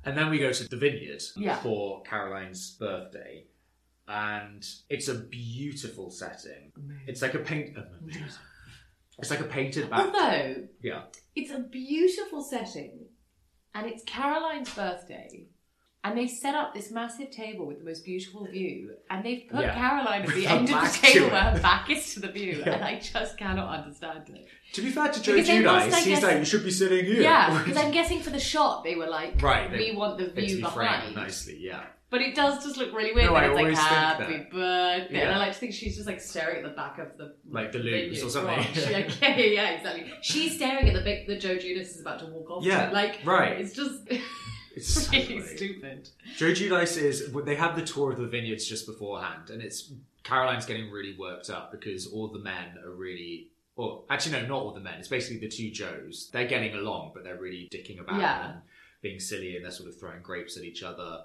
And then we go to the vineyard Yeah. for Caroline's birthday, and it's a beautiful setting. It's like a paint. It's like a painted back. Although Yeah, it's a beautiful setting, and it's Caroline's birthday. And they set up this massive table with the most beautiful view, and they've put Yeah. Caroline at the end of the table where her back is to the view, Yeah. and I just cannot understand it. to be fair to Joe Giudice, he's guess- like, you should be sitting here. Yeah, because I'm guessing for the shot they were like, Right, they- we want the view be behind. nicely, yeah. But it does just look really weird. No, I it's always like think that. birthday, and I like to think she's just like staring at the back of the Like the loops or something. like, yeah, yeah, exactly. She's staring at the bit that Joe Judas is about to walk off. Yeah, to. like right. It's just It's so really stupid. Joe Giudice is. They have the tour of the vineyards just beforehand, and it's Caroline's getting really worked up because all the men are really or actually no, not all the men. It's basically the two Joes. They're getting along, but they're really dicking about Yeah. and being silly, and they're sort of throwing grapes at each other.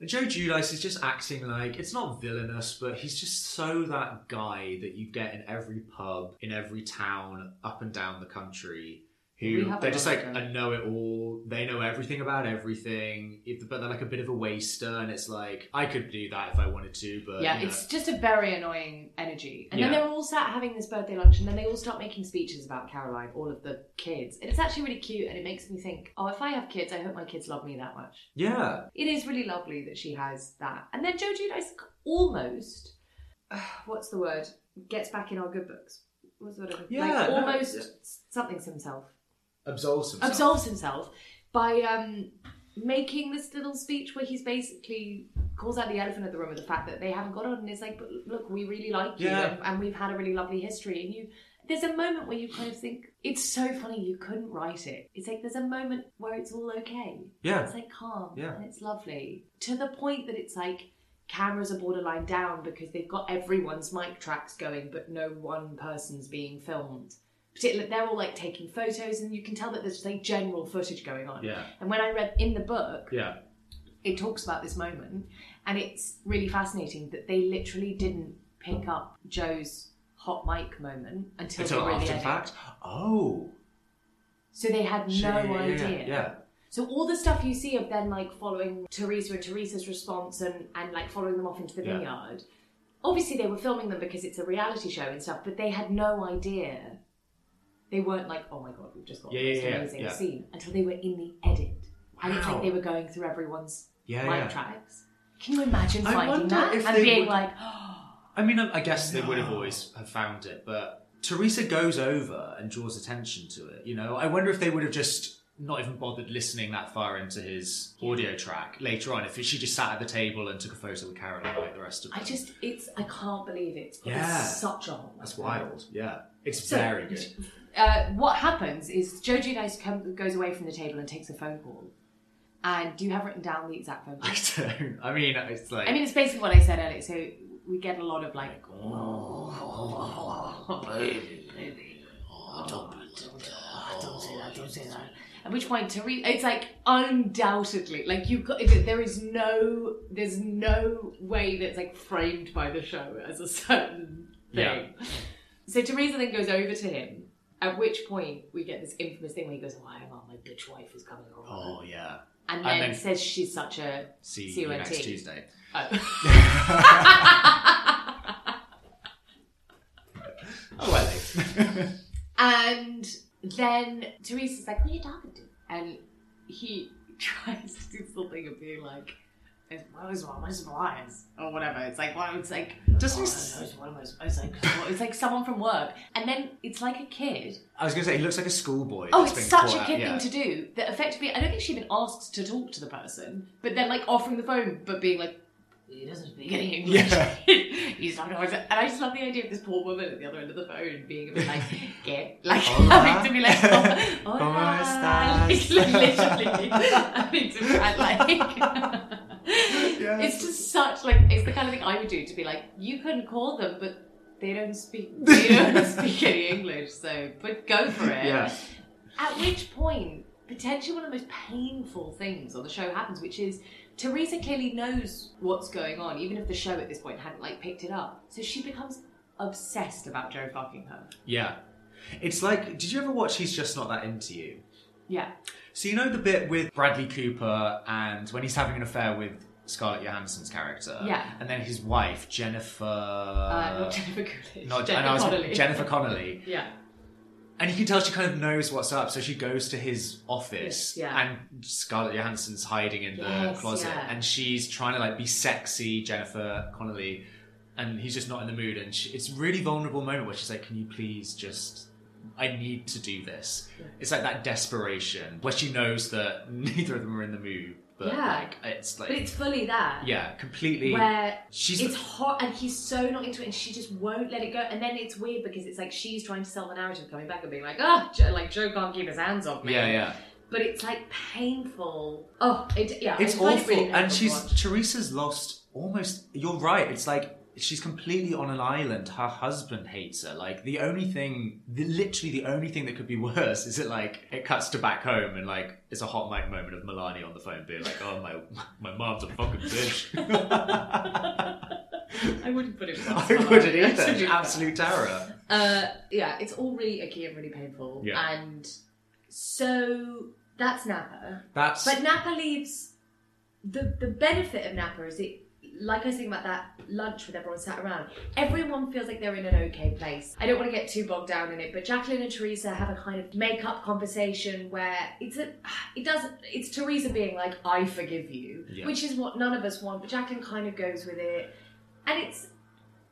And Joe Giudice is just acting like it's not villainous, but he's just so that guy that you get in every pub, in every town, up and down the country. Who they're just like a know it all. They know everything about everything, but they're like a bit of a waster. And it's like I could do that if I wanted to, but yeah, you know. it's just a very annoying energy. And Yeah. then they're all sat having this birthday lunch, and then they all start making speeches about Caroline, all of the kids. And it's actually really cute, and it makes me think, oh, if I have kids, I hope my kids love me that much. yeah, It is really lovely that she has that. And then Joe Giudice almost, what's the word? Gets back in our good books. What's the word? Yeah, like almost yeah. something's himself. Absolves himself. absolves himself by um, making this little speech where he's basically calls out the elephant in the room of the fact that they haven't got on and is like, but look, we really like you Yeah. and, and we've had a really lovely history. And you, there's a moment where you kind of think it's so funny you couldn't write it. It's like there's a moment where it's all okay. Yeah. it's like calm Yeah. and it's lovely to the point that it's like. Cameras are borderline down because they've got everyone's mic tracks going, but no one person's being filmed particularly they're all like taking photos and you can tell that there's like general footage going on. Yeah, and when i read in the book yeah, it talks about this moment and it's really fascinating that they literally didn't pick up joe's hot mic moment until, until the really after the fact. Oh, so they had no Yeah, yeah, idea. Yeah, so all the stuff you see of them like following teresa and teresa's response and and like following them off into the Yeah. vineyard obviously they were filming them because it's a reality show and stuff but they had no idea they weren't like oh my god we've just got Yeah, this yeah, yeah, amazing yeah. scene until they were in the edit and it's Wow. like they were going through everyone's yeah, yeah. tracks can you imagine I finding wonder that if and they being would- like I mean, I I guess they would have always have found it, but Teresa goes over and draws attention to it. You know, I wonder if they would have just not even bothered listening that far into his audio track later on. If she just sat at the table and took a photo with Caroline like the rest of them. i just it's i can't believe it it's Yeah. such a That's wild. Yeah, it's So- very good. Uh, what happens is Joe Giudice come, goes away from the table and takes a phone call. And do you have written down the exact phone call? I don't. I mean, it's like. I mean, it's basically what I said earlier. So we get a lot of like, baby, baby, oh, don't, don't, don't say that, don't say that. At which point, Teresa, it's like undoubtedly, like you, got, there is no, there's no way that's like framed by the show as a certain thing. So Teresa then goes over to him. At which point we get this infamous thing where he goes, "Oh, hang on, my bitch wife is coming over," oh yeah. and and then, then- says she's such a See, you you next Tuesday. Oh. Oh well. And then Teresa's like, "Who are you talking to?" And he tries to do something of being like, "What is wrong? What's Elias?" or whatever. It's like, well, it's like, Doesn't he oh, s- it's one of those- It's like, it's like someone from work, and then it's like a kid. I was going to say he looks like a schoolboy. Oh, it's such caught a out, kid yeah. thing to do that effectively, I don't think she even asks to talk to the person, but then like offering the phone, but being like, he doesn't speak any English. Yeah. He's not always, and I just love the idea of this poor woman at the other end of the phone being a bit like, get, like Hola. having to be like, oh, ¿Cómo hola," estás? like, literally having to try like. Yeah. It's just such like it's the kind of thing I would do to be like, you couldn't call them, but they don't speak they don't speak any English, so but go for it. Yeah. At which point, potentially one of the most painful things on the show happens, which is Teresa clearly knows what's going on, even if the show at this point hadn't like picked it up. So she becomes obsessed about Joe fucking her. Yeah. It's like, did you ever watch He's Just Not That Into You? Yeah. So you know the bit with Bradley Cooper and when he's having an affair with Scarlett Johansson's character? Yeah. And then his wife, Jennifer... Uh, not Jennifer Coolidge. not- Jennifer I know, was- Connelly. Jennifer Connelly. Yeah. And you can tell she kind of knows what's up, so she goes to his office, Yes, yeah. and Scarlett Johansson's hiding in the Yes, closet, yeah. and she's trying to like be sexy, Jennifer Connelly, and he's just not in the mood. And she, it's a really vulnerable moment where she's like, "Can you please just? I need to do this." It's like that desperation where she knows that neither of them are in the mood, but Yeah. like it's like But it's fully that. yeah, completely. Where she's it's hot and he's so not into it and she just won't let it go and then it's weird because it's like she's trying to sell the narrative coming back and being like ah, oh Joe, like Joe can't keep his hands off me yeah, yeah. but it's like painful oh it, yeah It's find it awful, really and she's. Teresa's lost almost. You're right. It's like she's completely on an island. Her husband hates her. Like the only thing, the, literally the only thing that could be worse is it like it cuts to back home and like it's a hot mic moment of Milania on the phone being like, "Oh my, my mom's a fucking bitch." I wouldn't put it past I wouldn't either. Absolute terror. Uh, yeah, it's all really icky and really painful. Yeah. And so that's Napa. That's But Napa leaves the the benefit of Napa is it like I was saying about that lunch with everyone sat around, everyone feels like they're in an okay place. I don't want to get too bogged down in it, but Jacqueline and Teresa have a kind of make up conversation where it's a it doesn't it's Teresa being like, I forgive you, Yeah. which is what none of us want, but Jacqueline kind of goes with it. And it's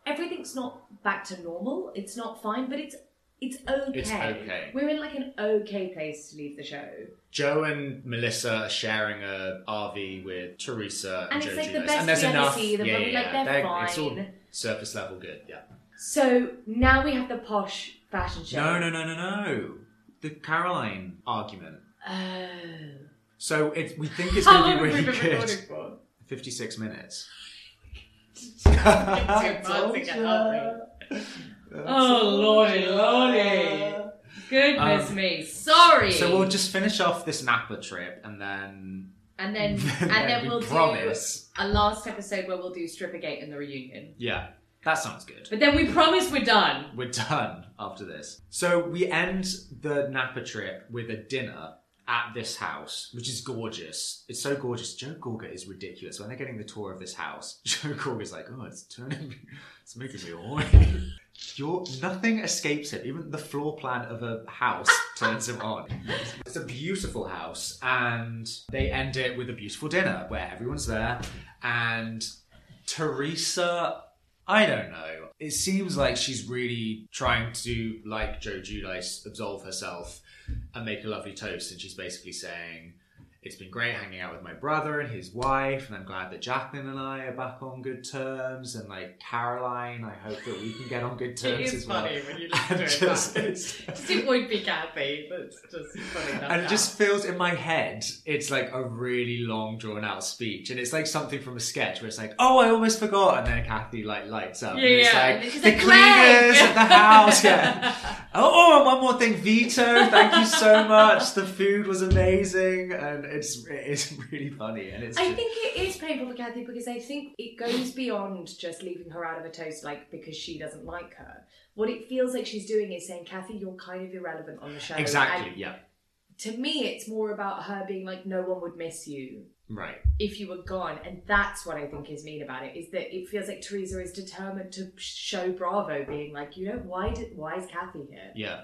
everything's not back to normal. It's not fine, but it's it's okay. It's okay. We're in like an okay place to leave the show. Joe and Melissa are sharing a RV with Teresa and, And it's Joe like the best and there's we ever enough. see them, yeah, yeah, like, It's all surface level good. Yeah. So now we have the posh fashion show. No, no, no, no, no. The Caroline argument. Oh. So it, we think it's going to be really good. 56 minutes. Too much to get hungry. Oh, lordy, lordy. Goodness Um, me. Sorry. So we'll just finish off this Napa trip and then. and then and then we we'll promise. do a last episode where we'll do Strippergate and the reunion. Yeah, that sounds good. But then we promise we're done. We're done after this. So we end the Napa trip with a dinner at this house, which is gorgeous. It's so gorgeous. Joe Gorga is ridiculous. When they're getting the tour of this house, Joe Gorga's like, "Oh, it's turning it's making me horny." You're, nothing escapes him. Even the floor plan of a house turns him on. It's a beautiful house, and they end it with a beautiful dinner where everyone's there, and Teresa I don't know. It seems like she's really trying to, like Joe Giudice, absolve herself and make a lovely toast. And she's basically saying, It's been great hanging out with my brother and his wife, and I'm glad that Jacqueline and I are back on good terms. And like Caroline, I hope that we can get on good terms It is as well. funny when you listen to it just- it's- Just it would be Kathy, but it's just funny and it just feels in my head, it's like a really long, drawn out speech, and it's like something from a sketch where it's like, "Oh, I almost forgot," and then Kathy like lights up, Yeah, and it's yeah. like And she's the like, cleaners at the house, yeah. oh, oh, and one more thing, Vito, thank you so much. The food was amazing, and it's it's really funny, and it's I just- think it is painful for Kathy because I think it goes beyond just leaving her out of a toast, like because she doesn't like her. What it feels like she's doing is saying, Kathy, you're kind of irrelevant on the show. exactly, And yeah, to me, it's more about her being like, no one would miss you right, if you were gone. And that's what I think is mean about it, is that it feels like Teresa is determined to show Bravo being like, you know, why did why is Kathy here? yeah,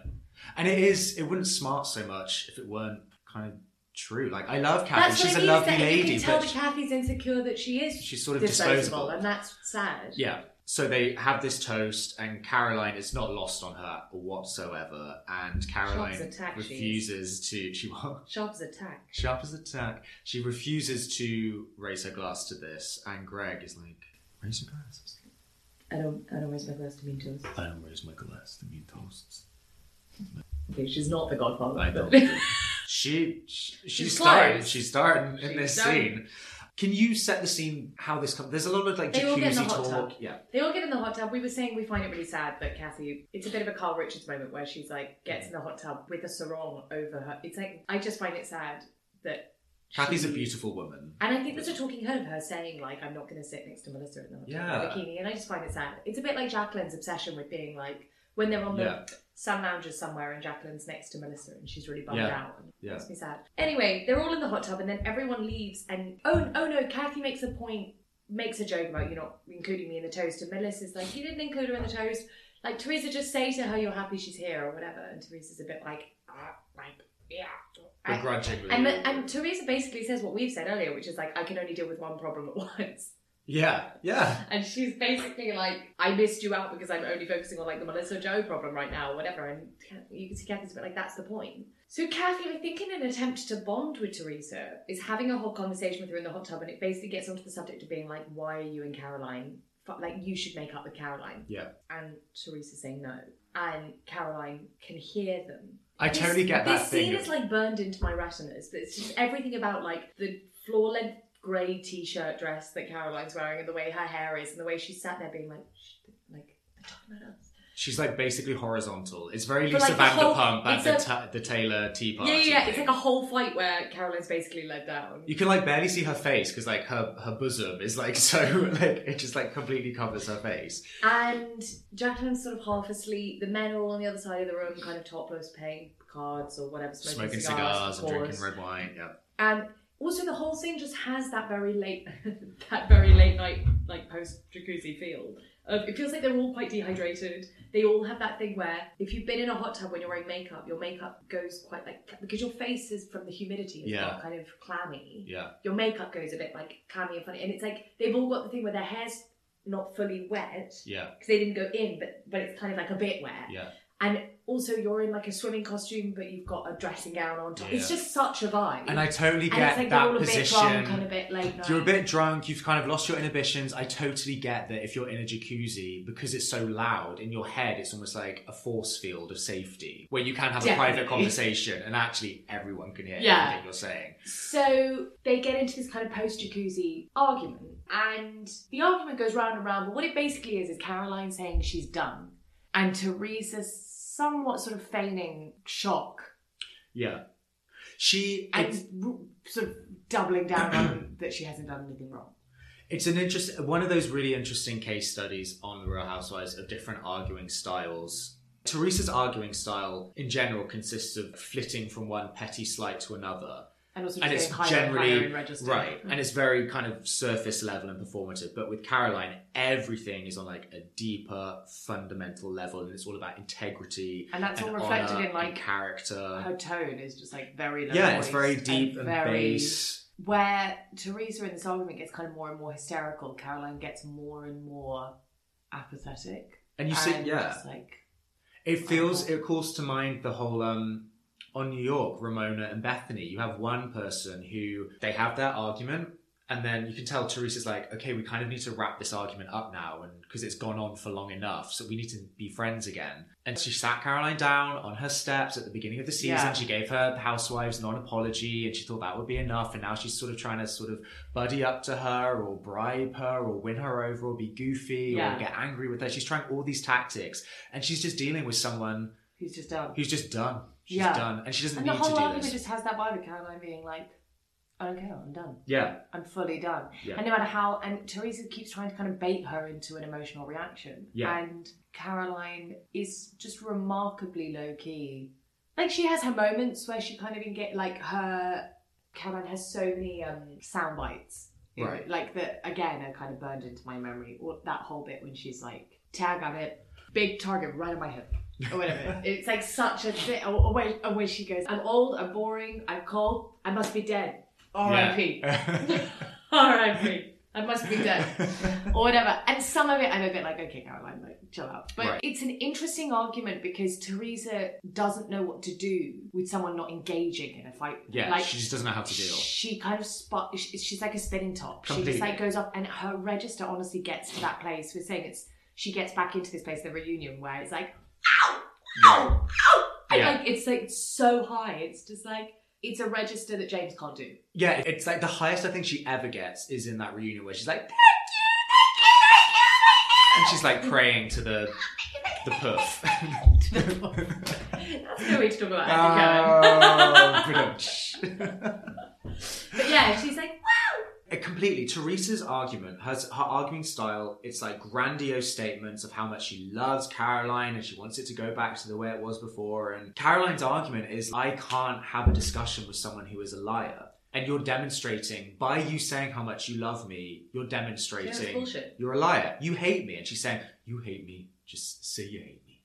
and it is. It wouldn't smart so much if it weren't kind of true. Like I love Kathy; That's she's a lovely that lady, you can tell but that Kathy's insecure that she is she's sort of disposable, disposable. and that's sad. Yeah. So they have this toast, and Caroline is not lost on her whatsoever. And Caroline Sharp as a tack, she is. refuses to. She what? Sharp as a tack. Sharp as a tack. She refuses to raise her glass to this, and Greg is like, "Raise your glass." I don't I don't raise my glass to mean toast. I don't raise my glass to mean toasts. Okay, she's not the godfather. I don't. She, she starting. She's starting in this starting. scene. Can you set the scene? How this comes? There's a lot of like They all get in the jacuzzi hot talk. tub. Yeah. They all get in the hot tub. We were saying we find it really sad that Kathy. It's a bit of a Carl Richards moment where she's like gets in the hot tub with a sarong over her. It's like I just find it sad that. Kathy's a beautiful woman. And I think there's a talking head of her saying like I'm not going to sit next to Melissa in the hot tub in Yeah. bikini, and I just find it sad. It's a bit like Jacqueline's obsession with being like when they're on the Yeah. Sun lounges somewhere and Jacqueline's next to Melissa and she's really bummed Yeah. out. And Yeah. Makes me sad. Anyway, they're all in the hot tub and then everyone leaves and oh oh no, Kathy makes a point, makes a joke about you not including me in the toast and Melissa's like, You didn't include her in the toast. Like Teresa, just say to her you're happy she's here or whatever. And Teresa's a bit like, ah, like, yeah. And- Begrudgingly. and, and Teresa basically says what we've said earlier, which is like, I can only deal with one problem at once. Yeah. Yeah. And she's basically like, I missed you out because I'm only focusing on like the Melissa Joe problem right now, or whatever. And you can see Kathy's a bit like, that's the point. So Kathy, I think in an attempt to bond with Teresa, is having a whole conversation with her in the hot tub, and it basically gets onto the subject of being like, why are you and Caroline? Like, you should make up with Caroline. Yeah. And Teresa saying no. And Caroline can hear them. I totally get that This thing. scene of- is like burned into my retinas. It's just everything about like the floor length grey t-shirt dress that Caroline's wearing and the way her hair is and the way she's sat there being like, "Shh, like they're talking about us. She's like basically horizontal. It's very But, Lisa like, the whole- Vanderpump at the, it's ta- the Taylor Tea Party. Yeah, yeah, yeah. It's thing. like a whole fight where Caroline's basically led down. You can like barely see her face because like her her bosom is like so like it just like completely covers her face. And Jacqueline's sort of half asleep. The men are all on the other side of the room, kind of topless, playing cards or whatever, smoking, Smoking cigars, of and drinking red wine. Yeah. And also, the whole thing just has that very late, that very late night, like post jacuzzi feel. Of, it feels like they're all quite dehydrated. They all have that thing where if you've been in a hot tub when you're wearing makeup, your makeup goes quite like because your face is from the humidity, it's Yeah. kind of clammy. Yeah. Your makeup goes a bit like clammy and funny, and it's like they've all got the thing where their hair's not fully wet Yeah. because they didn't go in, but but it's kind of like a bit wet. Yeah. And also, you're in like a swimming costume, but you've got a dressing gown on top. Yeah. It's just such a vibe. And I totally And get it's like that all a bit position. drunk and a bit late night. You're a bit drunk, you've kind of lost your inhibitions. I totally get that if you're in a jacuzzi, because it's so loud, in your head, it's almost like a force field of safety where you can have a private conversation and actually everyone can hear Yeah. everything you're saying. So they get into this kind of post jacuzzi argument, and the argument goes round and round. But what it basically is is Caroline saying she's done, and Teresa somewhat sort of feigning shock Yeah. She, and it's, sort of doubling down on that she hasn't done anything wrong. it's an interesting one of those really interesting case studies on the Real Housewives of different arguing styles. Teresa's arguing style in general consists of flitting from one petty slight to another. And also and it's higher and higher generally in register. right and it's very kind of surface level and performative but with caroline everything is on like a deeper fundamental level and it's all about integrity And that's all reflected in, like, and character Her tone is just like very low. yeah it's very deep and, very- bass where Teresa in this argument gets kind of more and more hysterical, Caroline gets more and more apathetic. and you see and yeah like it feels it calls to mind the whole um on New York, Ramona and Bethany, you have one person who they have their argument, and then you can tell Teresa's like, okay, we kind of need to wrap this argument up now, and because it's gone on for long enough, so we need to be friends again. And she sat Caroline down on her steps at the beginning of the season. Yeah. She gave her housewives non-apology, and she thought that would be enough. And now she's sort of trying to sort of buddy up to her, or bribe her, or win her over, or be goofy, Yeah. or get angry with her. She's trying all these tactics, and she's just dealing with someone who's just done. who's just done. She's Yeah. done, and she doesn't And the need to whole do argument this. just has that vibe of Caroline being like, I don't care, I'm done. Yeah, I'm fully done. Yeah. And no matter how, and Teresa keeps trying to kind of bait her into an emotional reaction. Yeah. And Caroline is just remarkably low key. Like she has her moments where she kind of can get like her. Caroline has so many um sound bites. you know, Right. Like that again are kind of burned into my memory. Or that whole bit when she's like, tag on it, big target right on my hip. Or whatever. it's like such a thing. Or, or, where, or where she goes, I'm old, I'm boring, I'm cold, I must be dead. R.I.P. Yeah. R.I.P. I must be dead. or whatever. And some of it, I'm a bit like, okay, Caroline, like, chill out. But Right. it's an interesting argument because Teresa doesn't know what to do with someone not engaging in a fight. yeah, like, she just doesn't know how to deal. she kind of spot. She's like a spinning top. She Completely. just like goes off, and her register honestly gets to that place. We're saying it's. She gets back into this place, the reunion, where it's like, ow, ow, ow, and Yeah. like it's like so high. It's just like it's a register that James can't do. Yeah, it's like the highest I think she ever gets is in that reunion where she's like, "Thank you, thank you, thank you, thank you," and she's like praying to the the puff. That's no way to talk about Andy Cohen. oh, But yeah, she's like, Uh, completely. Teresa's argument, her, her arguing style, it's like grandiose statements of how much she loves Caroline and she wants it to go back to the way it was before. And Caroline's argument is, I can't have a discussion with someone who is a liar. And you're demonstrating, by you saying how much you love me, you're demonstrating bullshit. you're a liar. You hate me. And she's saying, You hate me. Just say you hate me.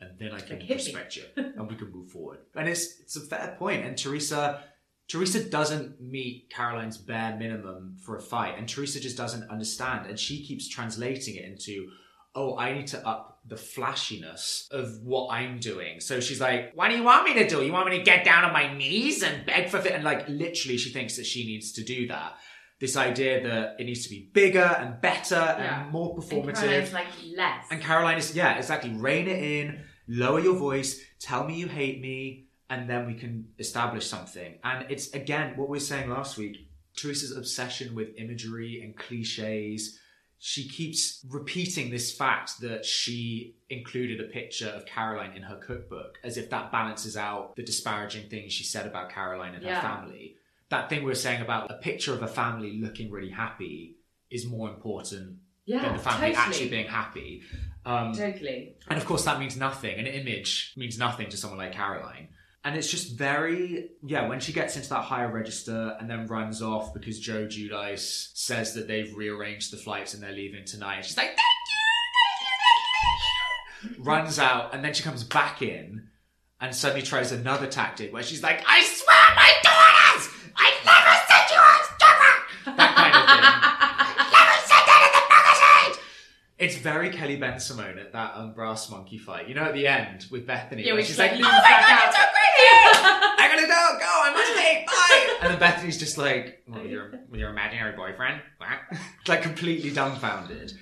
And then I can Like, respect you and we can move forward. And it's it's a fair point. And Teresa Teresa doesn't meet Caroline's bare minimum for a fight. And Teresa just doesn't understand. And she keeps translating it into, oh, I need to up the flashiness of what I'm doing. So she's like, what do you want me to do? You want me to get down on my knees and beg for it? And like literally she thinks that she needs to do that. This idea that it needs to be bigger and better Yeah. and more performative. Caroline's like, less. And Caroline is, yeah, exactly. Rein it in, lower your voice, tell me you hate me, and then we can establish something. And it's, again, what we were saying last week Teresa's obsession with imagery and cliches. She keeps repeating this fact that she included a picture of Caroline in her cookbook, as if that balances out the disparaging things she said about Caroline and Yeah. her family. That thing we were saying about a picture of a family looking really happy is more important Yeah, than the family totally. actually being happy. Um, Totally. and of course, that means nothing. An image means nothing to someone like Caroline. And it's just very, yeah, when she gets into that higher register and then runs off because Joe Giudice says that they've rearranged the flights and they're leaving tonight. She's like, thank you, thank you, thank you. Runs out and then she comes back in and suddenly tries another tactic where she's like, I swear my daughters! I never said you were stupid! That kind of thing. It's very Kelly Bensimon at that um, brass monkey fight. You know, at the end with Bethany, Yeah, where she's like, like "Oh my god, out." you're so crazy! I gotta go, go, I must take, bye! And then Bethany's just like, well, with your, with your imaginary boyfriend? Like completely dumbfounded.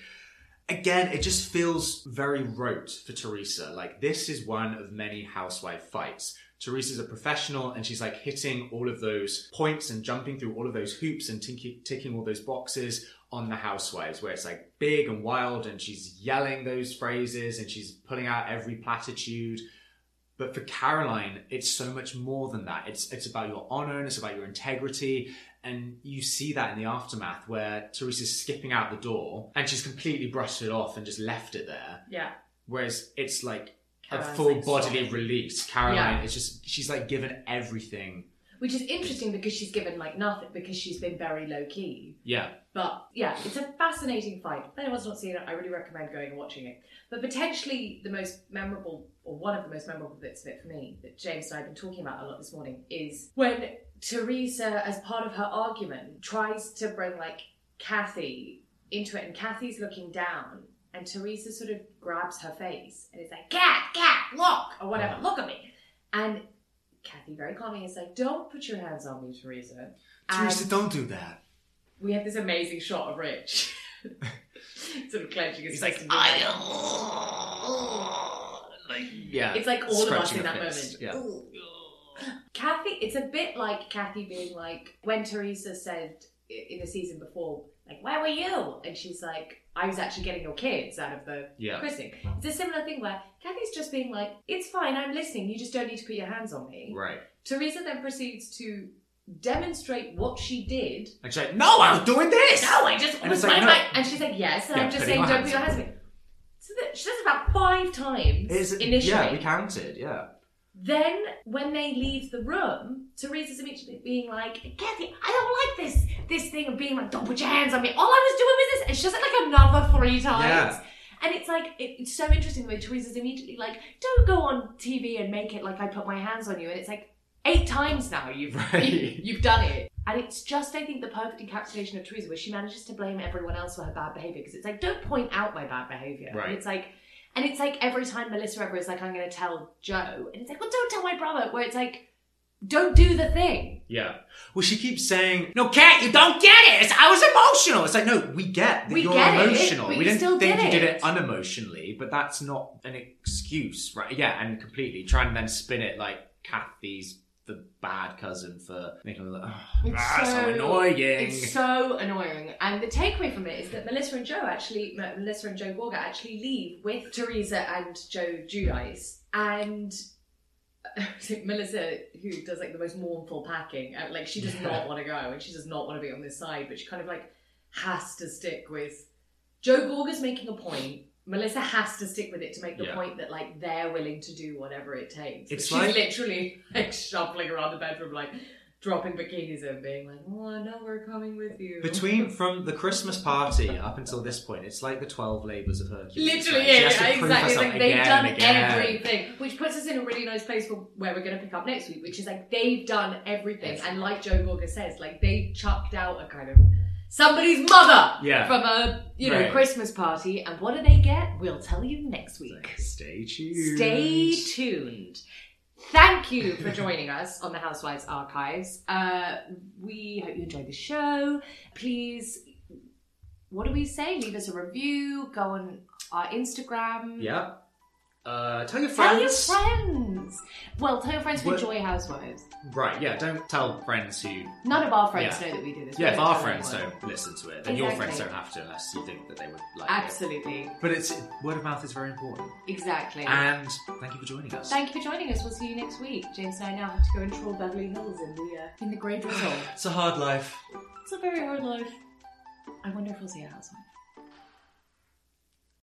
Again, it just feels very rote for Teresa. Like, this is one of many housewife fights. Teresa's a professional and she's like hitting all of those points and jumping through all of those hoops and ticking all those boxes on the housewives where it's like big and wild and she's yelling those phrases and she's pulling out every platitude. But for Caroline, it's so much more than that. It's it's about your honor and it's about your integrity. And you see that in the aftermath where Teresa's skipping out the door and she's completely brushed it off and just left it there. Yeah. Whereas it's like a full like, bodily release. Caroline Yeah. is just she's like given everything. Which is interesting because she's given like nothing because she's been very low key. Yeah. But yeah, it's a fascinating fight. If anyone's not seen it, I really recommend going and watching it. But potentially the most memorable, or one of the most memorable bits of it for me, that James and I have been talking about a lot this morning, is when Teresa, as part of her argument, tries to bring like Kathy into it, and Kathy's looking down, and Teresa sort of grabs her face and is like, "Cat, cat, look," or whatever, look at me, and. Kathy very calmly is like, "Don't put your hands on me, Teresa." Teresa, And- don't do that. We have this amazing shot of Rich sort of clenching his He's fist like, and being like, I like yeah. It's like all of us in that fist. moment. Yeah. Kathy, it's a bit like Kathy being like when Teresa said in the season before, like, "Where were you?" and she's like, "I was actually getting your kids out of the Yeah. christening." It's a similar thing where Kathy's just being like, "It's fine, I'm listening. You just don't need to put your hands on me." Right. Teresa then proceeds to demonstrate what she did And she's like, no, I was doing this. No, I just And was like, my, no. and she's like, yes, and Yeah, I'm just saying, don't put your hands on me. So that, she does it about five times Is it, initially. Yeah, we counted. Yeah. Then, when they leave the room, Teresa's immediately being like, Kathy, I don't like this this thing of being like, don't put your hands on me. All I was doing was this. And she does it like another three times. Yeah. And it's like, it, it's so interesting the way Teresa's immediately like, don't go on TV and make it like I put my hands on you. And it's like, eight times now you've, Right. you've done it. And it's just, I think, the perfect encapsulation of Teresa where she manages to blame everyone else for her bad behaviour. Because it's like, don't point out my bad behaviour. Right. And it's like, and it's like every time Melissa ever is like, I'm going to tell Joe. And it's like, well, don't tell my brother. Where it's like, don't do the thing. Yeah. Well, she keeps saying, "No, Kat, you don't get it. It's, I was emotional." It's like, no, we get that We you're get it, emotional. but we you didn't still think you did it. it unemotionally, but that's not an excuse, right? Yeah, and completely try and then spin it like Kathy's the bad cousin for making her look. Oh, It's that's so, so- annoying. It's so annoying. And the takeaway from it is that Melissa and Joe actually, Melissa and Joe Gorga actually leave with Teresa and Joe Giudice. And Melissa, who does like the most mournful packing, uh, like she does Yeah. not want to go and she does not want to be on this side, but she kind of like has to stick with. Joe Gorga's making a point. Melissa has to stick with it to make the Yeah. point that like they're willing to do whatever it takes. It's She's like- literally like shuffling around the bedroom, like dropping bikinis and being like, "Oh, I know we're coming with you." Between from the Christmas party up until this point, it's like the twelve labors of Hercules. Literally? She yeah, yeah, exactly. Like they've done again. everything, which puts us in a really nice place for where we're going to pick up next week, which is like they've done everything, and like Joe Gorga says, like they chucked out a kind of somebody's mother Yeah. from a you know Right. Christmas party, and what do they get? We'll tell you next week. Stay tuned. Stay tuned. Thank you for joining us on the Housewives Archives. Uh, we hope you enjoyed the show. Please, what do we say? Leave us a review. Go on our Instagram. Yeah. Uh, tell your friends. Tell your friends. Well, tell your friends who What- enjoy Housewives. Right, yeah, don't tell friends who. None of our friends Yeah. know that we do this. Yeah, We if don't our tell friends anyone. don't listen to it, then your Exactly. friends don't have to unless you think that they would like it. Absolutely. But it's word of mouth is very important. Exactly. And thank you for joining us. Thank you for joining us. We'll see you next week. James and I now have to go and troll Beverly Hills in the uh, in the grey drizzle. It's a hard life. it's a very hard life. I wonder if we'll see a housewife.